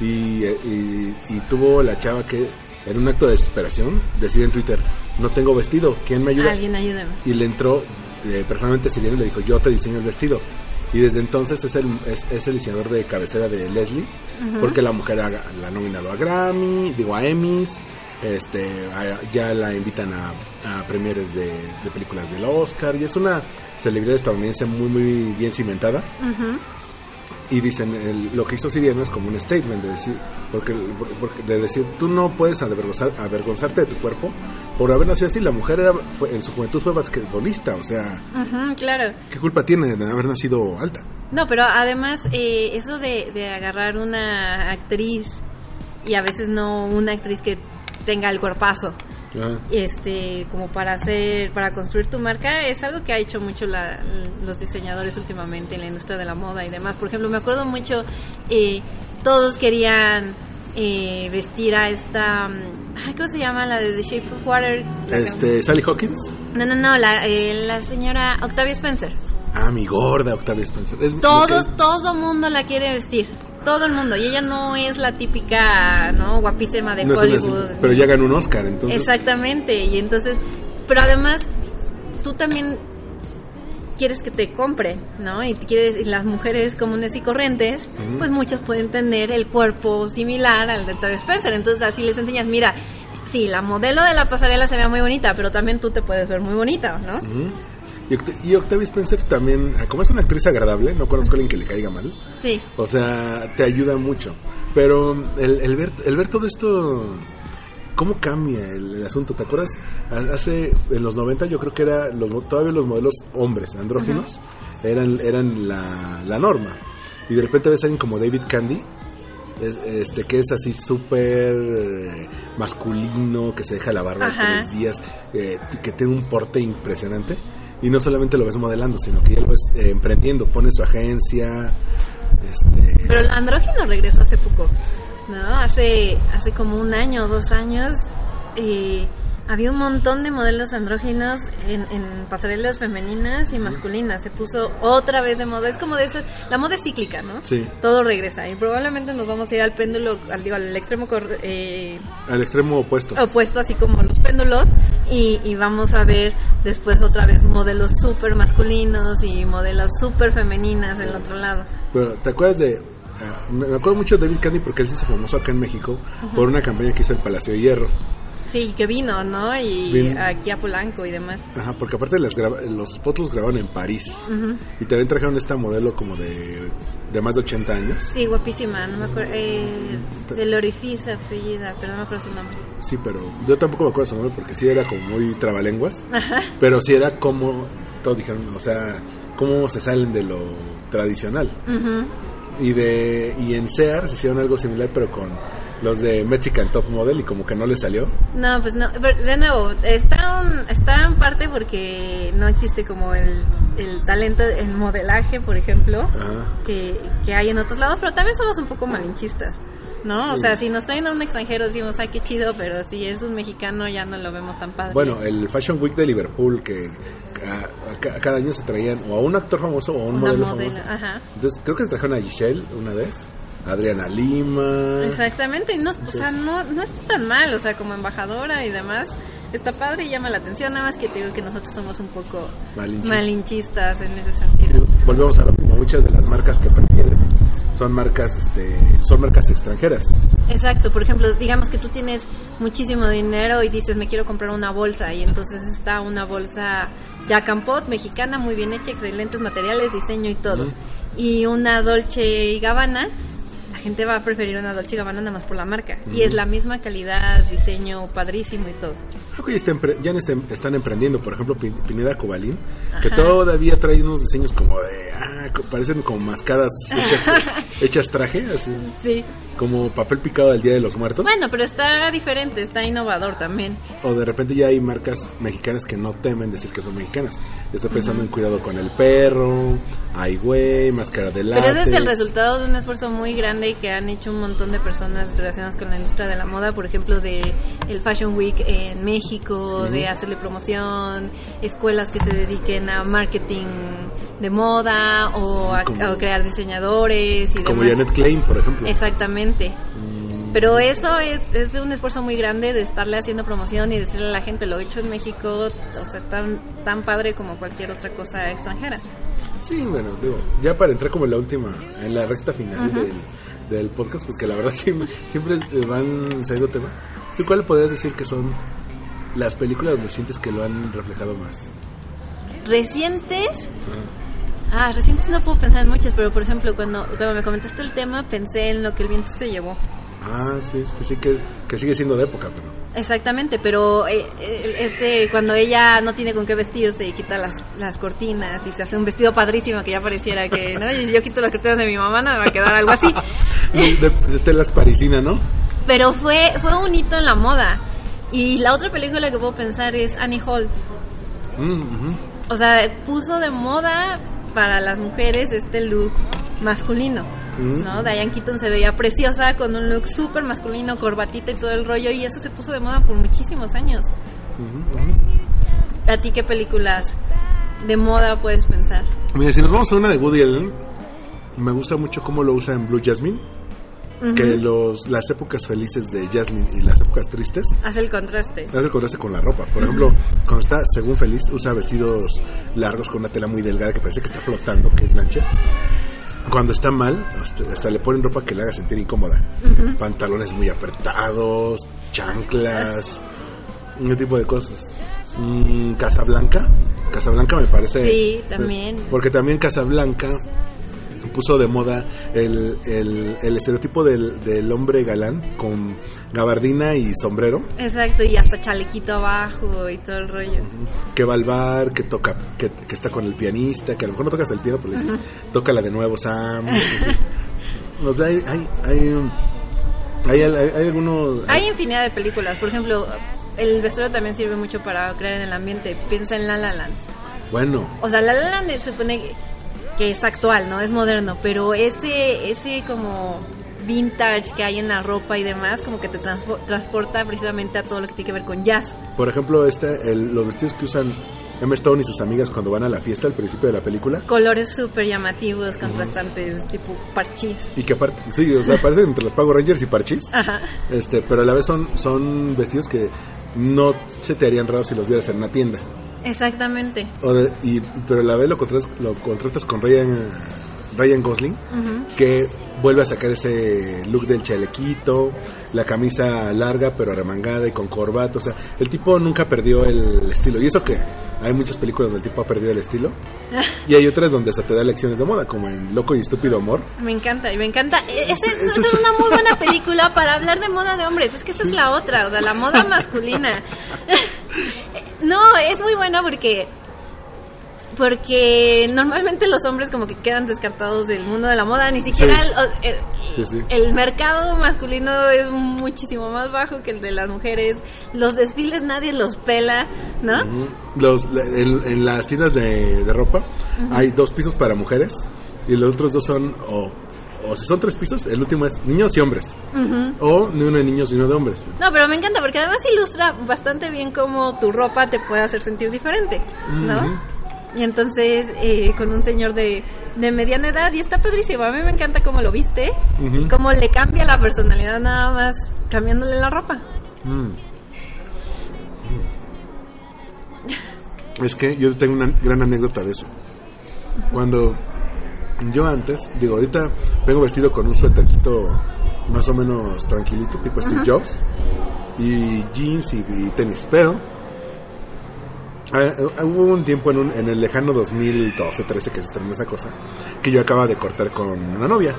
Y, eh, y, y tuvo la chava que, en un acto de desesperación, decide en Twitter: No tengo vestido, ¿quién me ayuda? Alguien ayúdame. y le entró eh, personalmente Siriano y le dijo yo te diseño el vestido y desde entonces es el, es, es el diseñador de cabecera de Leslie porque la mujer ha- la ha nominado a Grammy digo a Emmys este a- ya la invitan a, a premieres de, de películas del Oscar y es una celebridad estadounidense muy muy bien cimentada y dicen el- lo que hizo Siriano es como un statement de decir porque, porque- de decir tú no puedes avergonzar, avergonzarte de tu cuerpo por haber nacido así la mujer era fue- en su juventud fue basquetbolista o sea claro. qué culpa tiene de haber nacido alta No, pero además eh, eso de, de agarrar una actriz y a veces no una actriz que tenga el cuerpazo, Ajá. este, como para hacer, para construir tu marca, es algo que ha hecho mucho la- los diseñadores últimamente en la industria de la moda y demás. Por ejemplo, me acuerdo mucho, eh, todos querían eh, vestir a esta, mm, ¿cómo se llama? La de The Shape of Water. Que- este Sally Hawkins No, no, no, la, eh, la señora Octavia Spencer. ah mi gorda Octavia Spencer es Todos, que- todo mundo la quiere vestir. Todo el mundo. Y ella no es la típica, ¿no? Guapísima de no es una- Hollywood. pero ya ganó un Oscar entonces Exactamente. Y entonces, pero además, tú también quieres que te compren, ¿no? Y quieres, y las mujeres comunes y corrientes, pues muchas pueden tener el cuerpo similar al de Octavia Spencer. Entonces así les enseñas, mira, sí, la modelo de la pasarela se ve muy bonita, pero también tú te puedes ver muy bonita, ¿no? Ujú. Y, Oct- y Octavia Spencer también como es una actriz agradable no conozco a alguien que le caiga mal Sí. O sea, te ayuda mucho. Pero el, el ver, el ver todo esto, ¿cómo cambia el, el asunto? ¿Te acuerdas? Ha- Hace, en los 90 yo creo que era los, todavía los modelos hombres, andróginos, eran, eran la, la norma. Y de repente ves a alguien como David Candy, es- este que es así súper eh, masculino, que se deja la barba tres días, eh, que tiene un porte impresionante. Y no solamente lo ves modelando, sino que ya lo ves eh, emprendiendo, pone su agencia. Este, Pero el andrógino regresó hace poco, ¿no? Hace, hace como un año o dos años eh, había un montón de modelos andróginos en, en pasarelas femeninas y masculinas. Se puso otra vez de moda. Es como de esa, la moda es cíclica, ¿no? Sí. Todo regresa y probablemente nos vamos a ir al péndulo, al, digo, al extremo eh, al extremo opuesto. opuesto, así como péndulos, y, y vamos a ver después otra vez modelos súper masculinos y modelos súper femeninas en el otro lado. Pero, ¿te acuerdas de.? me me acuerdo mucho de David Candy porque él se hizo famoso acá en México por una campaña que hizo el Palacio de Hierro. Sí, que vino, ¿no? Y Vin- aquí a Polanco y demás. Ajá, porque aparte las graba- los spots los grabaron en París. Ujú. Y también trajeron esta modelo como de, de más de 80 años. Sí, guapísima, no me acuerdo. Eh, del orificio apellida, pero no me acuerdo su nombre. Sí, pero yo tampoco me acuerdo su nombre porque sí era como muy trabalenguas. Ajá. Pero sí era como. Todos dijeron, o sea, cómo se salen de lo tradicional. Ujú. Y de y en Sears hicieron algo similar, pero con los de Mexican Top Model y como que no les salió. No, pues no. Pero, de nuevo, está, un- está en parte porque no existe como el, el talento en modelaje, por ejemplo. Ajá. que, que hay en otros lados, pero también somos un poco malinchistas, ¿no? O sea, si nos traen a un extranjero decimos, ay, qué chido, pero si es un mexicano ya no lo vemos tan padre. Bueno, el Fashion Week de Liverpool, que a- a ca- cada año se traían o a un actor famoso o a un Una modelo famoso. ajá. Entonces, creo que se trajeron a Giselle una vez, Adriana Lima. Exactamente, y no, o sea, no, no está tan mal, o sea, como embajadora y demás, está padre y llama la atención, nada más que te digo que nosotros somos un poco Malinchistas. malinchistas en ese sentido. Volvemos a lo mismo, muchas de las marcas que prefieren son marcas este son marcas extranjeras Exacto, por ejemplo, digamos que tú tienes muchísimo dinero y dices, me quiero comprar una bolsa, y entonces está una bolsa Jack and Pot mexicana, muy bien hecha, excelentes materiales, diseño y todo. Y una Dolce y Gabbana, gente va a preferir una Dolce Gabbana nada más por la marca. Y es la misma calidad, diseño padrísimo y todo. Creo que ya, está ya este- están emprendiendo, por ejemplo, Pin- Pineda Cobalín, que todavía trae unos diseños como de. Ah, parecen como mascadas hechas, (laughs) hechas traje, así, Sí. Como papel picado del Día de los Muertos. Bueno, pero está diferente, está innovador también. O de repente ya hay marcas mexicanas que no temen decir que son mexicanas. Estoy pensando en Cuidado con el Perro, Ay Güey, Máscara de Pero ese es el látex. resultado de un esfuerzo muy grande que han hecho un montón de personas relacionadas con la industria de la moda, por ejemplo, de el Fashion Week en México, de hacerle promoción, escuelas que se dediquen a marketing de moda o a, Como- a crear diseñadores y Como demás. Janet Klein, por ejemplo. Exactamente. Mm, Pero eso es, es un esfuerzo muy grande de estarle haciendo promoción y decirle a la gente, lo he hecho en México, o sea, es tan, tan padre como cualquier otra cosa extranjera. Sí, bueno, digo, ya para entrar como en la última, en la recta final del, del podcast, porque la verdad (laughs) siempre, siempre van saliendo tema. ¿Tú cuál podrías decir que son las películas donde sientes que lo han reflejado más? Recientes, ah, recientes no puedo pensar en muchas, pero por ejemplo, cuando, cuando me comentaste el tema, pensé en lo que el viento se llevó. Ah, sí, que sí, que, que sigue siendo de época, pero... Exactamente, pero eh, eh, este cuando ella no tiene con qué vestirse y quita las, las cortinas y se hace un vestido padrísimo que ya pareciera que, ¿no? Y yo quito las cortinas de mi mamá, no me va a quedar algo así. (laughs) De, de telas parisina, ¿no? Pero fue, fue un hito en la moda. Y la otra película que puedo pensar es Annie Hall. Mm. O sea, puso de moda para las mujeres este look masculino. Mm. ¿no? Diane Keaton se veía preciosa con un look súper masculino, corbatita y todo el rollo. Y eso se puso de moda por muchísimos años. Ujú, ujú. ¿A ti qué películas de moda puedes pensar? Mira, si nos vamos a una de Woody Allen, me gusta mucho cómo lo usa en Blue Jasmine, que los, las épocas felices de Jasmine y las épocas tristes Hace el contraste. hace el contraste con la ropa. Por ejemplo, cuando está según feliz, usa vestidos largos con una tela muy delgada que parece que está flotando, que es plancha. Cuando está mal, hasta, hasta le ponen ropa que le haga sentir incómoda. Pantalones muy apretados, chanclas, un tipo de cosas. Mm, Casablanca. Casablanca me parece. Sí, también. Porque también Casablanca puso de moda el, el, el estereotipo del, del hombre galán con gabardina y sombrero Exacto, y hasta chalequito abajo y todo el rollo. que va al bar, que toca, que, que está con el pianista, que a lo mejor no tocas el piano, pero le dices, tócala de nuevo, Sam. Entonces, o sea, hay, hay, hay, hay, hay- hay algunos... Hay infinidad de películas. Por ejemplo, el vestuario también sirve mucho para crear en el ambiente. Piensa en La La Land. Bueno, O sea, La La Land se supone que- es actual, ¿no? Es moderno, pero ese, ese como vintage que hay en la ropa y demás, como que te transpo- transporta precisamente a todo lo que tiene que ver con jazz. por ejemplo, este, el- los vestidos que usan Emma Stone y sus amigas cuando van a la fiesta al principio de la película. Colores súper llamativos, contrastantes, tipo parchís. Y que aparte, sí, o sea, parecen entre los Pago Rangers y Parchís. (laughs) Ajá. Este, pero a la vez son, son vestidos que no se te harían raros si los vieras en una tienda. Exactamente. O de- y, pero la vez lo contrastas, lo contrastas con Ryan, Ryan Gosling, que vuelve a sacar ese look del chalequito, la camisa larga pero arremangada y con corbata. O sea, el tipo nunca perdió el estilo. Y eso que hay muchas películas donde el tipo ha perdido el estilo. (laughs) Y hay otras donde hasta te da lecciones de moda, como en Loco y Estúpido Amor. Me encanta, y me encanta. E- Esa es una muy buena (laughs) película para hablar de moda de hombres. Es que esa es la otra, o sea, la moda masculina. (laughs) no, es muy buena porque porque normalmente los hombres como que quedan descartados del mundo de la moda, ni siquiera Sí. el, el- Sí, sí. el mercado masculino es muchísimo más bajo que el de las mujeres. Los desfiles nadie los pela, ¿no? Los, en, en las tiendas de, de ropa hay dos pisos para mujeres y los otros dos son, o, o si son tres pisos, el último es niños y hombres. O ni uno de niños ni uno de hombres. No, pero me encanta porque además ilustra bastante bien cómo tu ropa te puede hacer sentir diferente, ¿no? Ujú. Y entonces, eh, con un señor de, de mediana edad, y está padrísimo. A mí me encanta cómo lo viste, cómo le cambia la personalidad nada más cambiándole la ropa. Mm. Es que yo tengo una gran anécdota de eso. Cuando yo antes, digo, ahorita vengo vestido con un suétercito más o menos tranquilito, tipo Steve Jobs, y jeans y, y tenis. Pero eh, eh, hubo un tiempo en, un- en el lejano 2012-13 que se estrenó esa cosa, que yo acababa de cortar con una novia.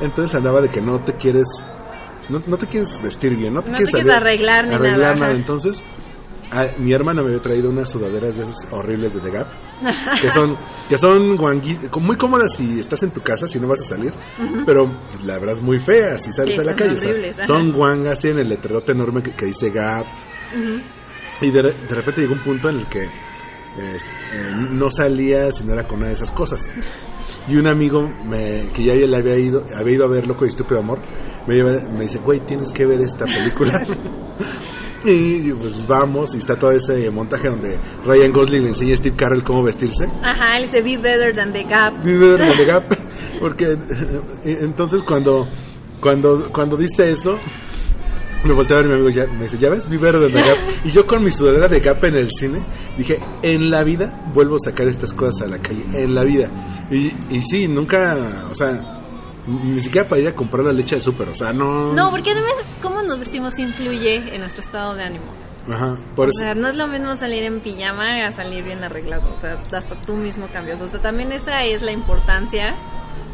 Entonces andaba de que no te quieres, no, no te quieres vestir bien, no te No quieres, te quieres arreglar ni arreglar nada, nada. Entonces, a- mi hermana me había traído unas sudaderas de esas horribles de The Gap, (laughs) que son, que son muy cómodas si estás en tu casa, si no vas a salir, pero la verdad es muy feas si sales Sí, a la calle. o sea, horribles, son guangas, tienen el letrerote enorme que, que dice Gap. (laughs) Y de, de repente llegó un punto en el que eh, eh, no salía si no era con una de esas cosas. Y un amigo me, que ya le había ido, había ido a ver Loco y Estúpido Amor, me, lleva- me dice, güey, tienes que ver esta película. (laughs) y pues vamos, y está todo ese montaje donde Ryan Gosling le enseña a Steve Carell cómo vestirse. Ajá, él dice be better than the gap. Vive de The Gap. (laughs) Porque eh, entonces cuando, cuando, cuando dice eso, me volteé a ver mi amigo ya, me dice, ¿ya ves? Vive de Gap. Y yo con mi sudadera de Gap en el cine, dije, en la vida vuelvo a sacar estas cosas a la calle, en la vida. Y, y sí, nunca, o sea, ni siquiera para ir a comprar la leche de súper, o sea, no... No, porque además cómo nos vestimos influye en nuestro estado de ánimo. Ajá, por O eso. sea, no es lo mismo salir en pijama a salir bien arreglado. O sea, hasta tú mismo cambias. O sea, también esa es la importancia,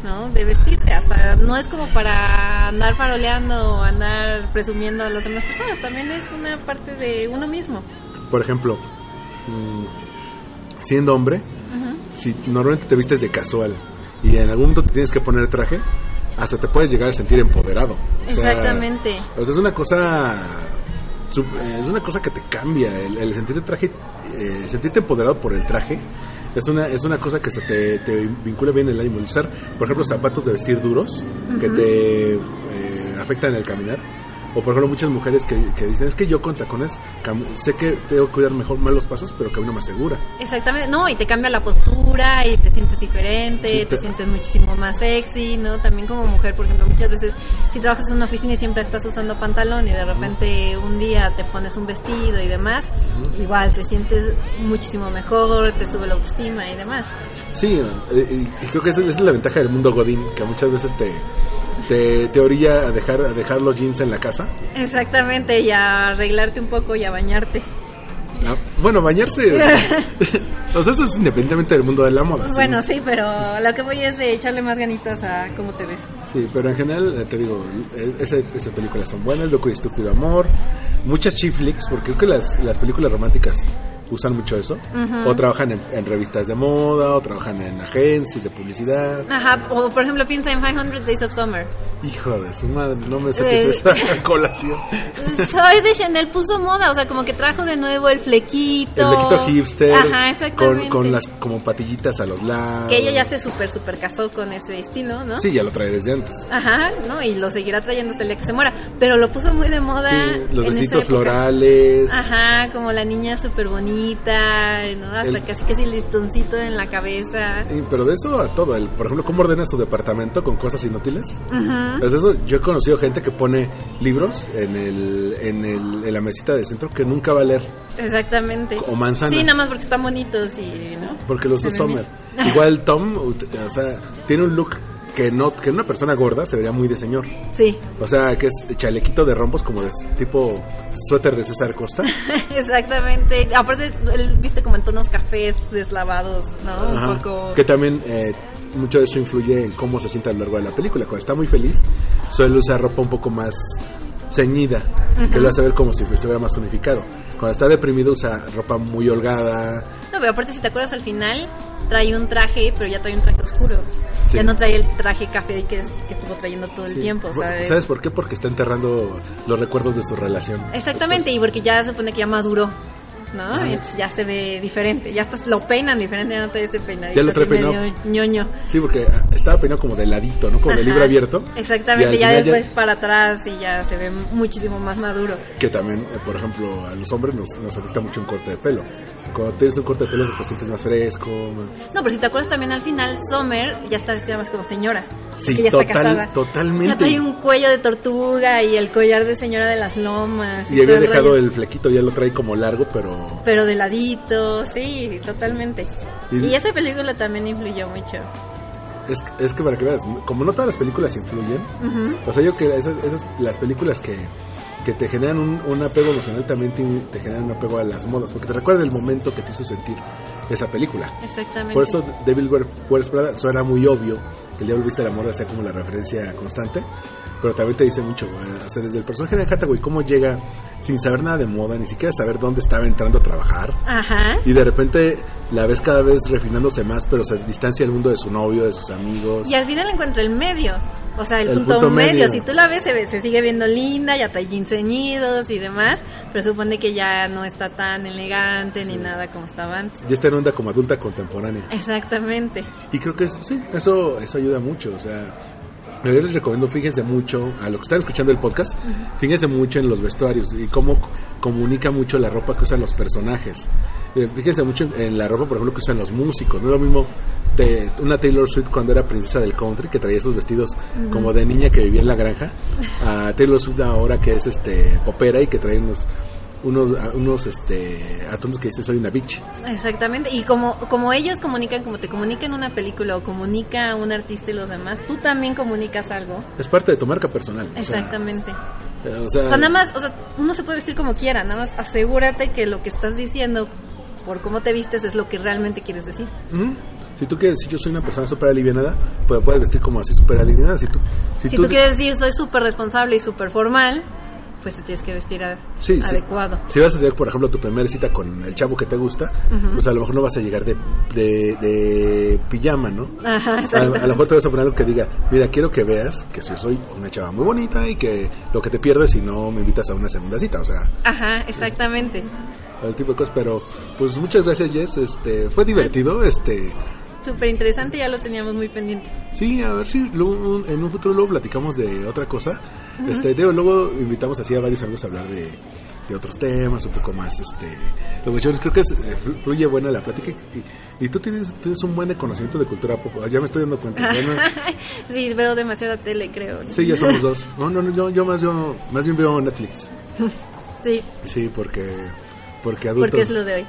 ¿no? De vestirse. Hasta no es como para andar paroleando o andar presumiendo a las demás personas. También es una parte de uno mismo. Por ejemplo, mm, siendo hombre, si normalmente te vistes de casual y en algún momento te tienes que poner traje, hasta te puedes llegar a sentir empoderado. O sea, Exactamente. O sea, es una cosa eh, es una cosa que te cambia el, el sentirte traje eh, sentirte empoderado por el traje es una es una cosa que se te, te vincula bien el ánimo. Usar por ejemplo zapatos de vestir duros que te eh, afectan el caminar o por ejemplo muchas mujeres que, que dicen es que yo con tacones sé que tengo que cuidar mejor más los pasos pero camino más segura Exactamente, no, y te cambia la postura y te sientes diferente, Sí, te... te- sientes muchísimo más sexy, ¿no? También como mujer, por ejemplo, muchas veces si trabajas en una oficina y siempre estás usando pantalón y de repente un día te pones un vestido y demás, igual te sientes muchísimo mejor, te sube la autoestima y demás. Sí, eh, y creo que esa es la ventaja del mundo Godín, que muchas veces te, te, te orilla a dejar, a dejar los jeans en la casa. Exactamente, y a arreglarte un poco y a bañarte. Ah, bueno, bañarse. (laughs) o sea, eso es independientemente del mundo de la moda. Bueno, sí, pero lo que voy es de echarle más ganitas a cómo te ves. Sí, pero en general, eh, te digo, esas películas son buenas, Loco y Estúpido Amor, muchas chick flicks, porque creo que las, las películas románticas usan mucho eso, o trabajan en, en revistas de moda, o trabajan en agencias de publicidad. Ajá, o por ejemplo piensa en 500 Days of Summer. Hijo de su madre, no me saques Eh. esa (laughs) colación. Soy de Chanel puso moda, o sea, como que trajo de nuevo el flequito. El flequito hipster, Ajá, con, exactamente. con las como patillitas a los lados. Que ella ya se súper, súper casó con ese estilo, ¿no? Sí, ya lo trae desde antes. Ajá, ¿no? Y lo seguirá trayendo hasta el día que se muera. Pero lo puso muy de moda. Sí, los en vestidos florales. Ajá, como la niña súper bonita, ¿no? Hasta El- casi casi listoncito en la cabeza. Y- pero de eso a todo, el, por ejemplo, cómo ordena su departamento con cosas inútiles. Ajá. Pues eso, yo he conocido gente que pone libros en, el, en, el, en la mesita de centro que nunca va a leer, Exactamente. o manzanas. Sí, nada más porque están bonitos y, ¿no? porque los usa Sommer. (laughs) Igual Tom, o sea, tiene un look que no que una persona gorda se vería muy de señor. Sí, O sea, que es chalequito de rombos como de tipo suéter de César Costa. (laughs) exactamente. Aparte, él viste como en tonos cafés deslavados, ¿no? Ajá. Un poco... Que también eh, mucho de eso influye en cómo se siente a lo largo de la película. Cuando está muy feliz, suele usar ropa un poco más ceñida, que lo hace ver como si estuviera más unificado. Cuando está deprimido usa ropa muy holgada. No, pero aparte si te acuerdas al final, trae un traje, pero ya trae un traje oscuro. Sí. Ya no trae el traje café que, que estuvo trayendo todo el tiempo, ¿sabes? ¿Sabes por qué? Porque está enterrando los recuerdos de su relación. Exactamente, y porque ya se supone que ya maduró, ¿no? Y entonces ya se ve diferente, ya hasta lo peinan diferente, ya no trae ese peinadito Ya lo trae peinado. ñoño. Sí, porque ah, estaba peinado como de ladito, ¿no? Como de libro abierto. Exactamente, Y ya después para atrás y ya se ve muchísimo más maduro. Que también, eh, por ejemplo, a los hombres nos, nos afecta mucho un corte de pelo. Cuando tienes un corte de pelo te sientes más fresco. más- No, pero si te acuerdas también al final, Summer ya está vestida más como señora. Sí, que ya está total- casada. totalmente. Ya trae un cuello de tortuga y el collar de señora de las lomas. Y había todo el dejado rollo. el flequito, ya lo trae como largo, pero... Pero de ladito, sí, totalmente. Y- Y, esa película también influyó mucho. Es, es que para que veas, como no todas las películas influyen, o sea, yo que esas, esas las películas que, que te generan un, un apego emocional también te, te generan un apego a las modas, porque te recuerda el momento que te hizo sentir esa película. Exactamente. Por eso Devil Wear- Wears Prada suena muy obvio que el diablo viste la moda sea como la referencia constante, pero también te dice mucho, eh, o sea, desde el personaje de Hathaway, cómo llega sin saber nada de moda, ni siquiera saber dónde estaba entrando a trabajar, Ajá. y de repente la ves cada vez refinándose más, pero se distancia del mundo de su novio, de sus amigos. Y al final encuentra el medio. O sea, el, El punto, punto medio. medio. Si tú la ves, se, ve- se sigue viendo linda, ya trae jeans ceñidos y demás. Pero supone que ya no está tan elegante ni nada como estaba antes. Ya está en onda como adulta contemporánea. Exactamente. Y creo que sí, eso, eso ayuda mucho. O sea, yo les recomiendo, fíjense mucho, a los que están escuchando el podcast, fíjense mucho en los vestuarios y cómo comunica mucho la ropa que usan los personajes. Eh, Fíjense mucho en, en la ropa, por ejemplo, que usan los músicos. No es lo mismo de una Taylor Swift cuando era princesa del country, que traía esos vestidos como de niña que vivía en la granja, a Taylor Swift ahora que es este popera y que trae unos unos unos este atuendos que dice soy una bitch. Exactamente. Y como, como ellos comunican, como te comunican una película o comunica un artista y los demás, tú también comunicas algo. Es parte de tu marca personal. o sea, Exactamente. eh, o sea, O sea, nada más, o sea, uno se puede vestir como quiera, nada más asegúrate que lo que estás diciendo por cómo te vistes es lo que realmente quieres decir. Si tú quieres decir yo soy una persona súper alivianada, pues puedes vestir como así súper alivianada. Si tú, si Si tú quieres decir soy súper responsable y súper formal, pues te tienes que vestir a- Sí, adecuado. Si vas a tener, por ejemplo, tu primera cita con el chavo que te gusta, pues a lo mejor no vas a llegar de, de, de pijama, ¿no? Ajá, A, a lo mejor te vas a poner algo que diga, mira, quiero que veas que yo soy una chava muy bonita y que lo que te pierdes si no me invitas a una segunda cita, o sea, Ajá, exactamente. el tipo de cosas. Pero, pues muchas gracias, Jess. Este, fue divertido, este... Súper interesante, ya lo teníamos muy pendiente. Sí, a ver si luego, en un futuro luego platicamos de otra cosa. Este, digo, luego invitamos así a varios amigos a hablar de, de otros temas, un poco más, este, luego yo creo que es, eh, flu- fluye buena la plática y, y tú tienes, tienes un buen conocimiento de cultura pop, ya me estoy dando cuenta. no- (laughs) sí, veo demasiada tele, creo. sí, ya somos dos. No, no, no, yo, yo más, yo más bien veo Netflix. (laughs) Sí, Sí, porque, porque adulto. porque es lo de hoy.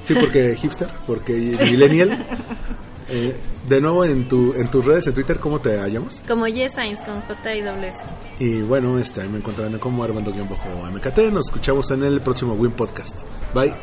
Sí, porque hipster, porque (laughs) millennial. Eh, de nuevo en tu en tus redes en Twitter cómo te hallamos Como Yes Science con J y S. y bueno este me encontrarán como Armando-MKT nos escuchamos en el próximo Win Podcast bye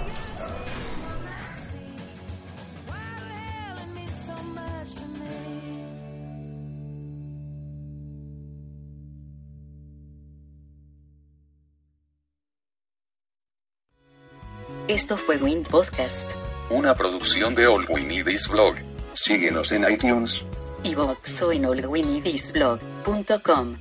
Esto fue Win Podcast. Una producción de All We Need Is Blog. Síguenos en iTunes. y boxo en allwinidisblog.com.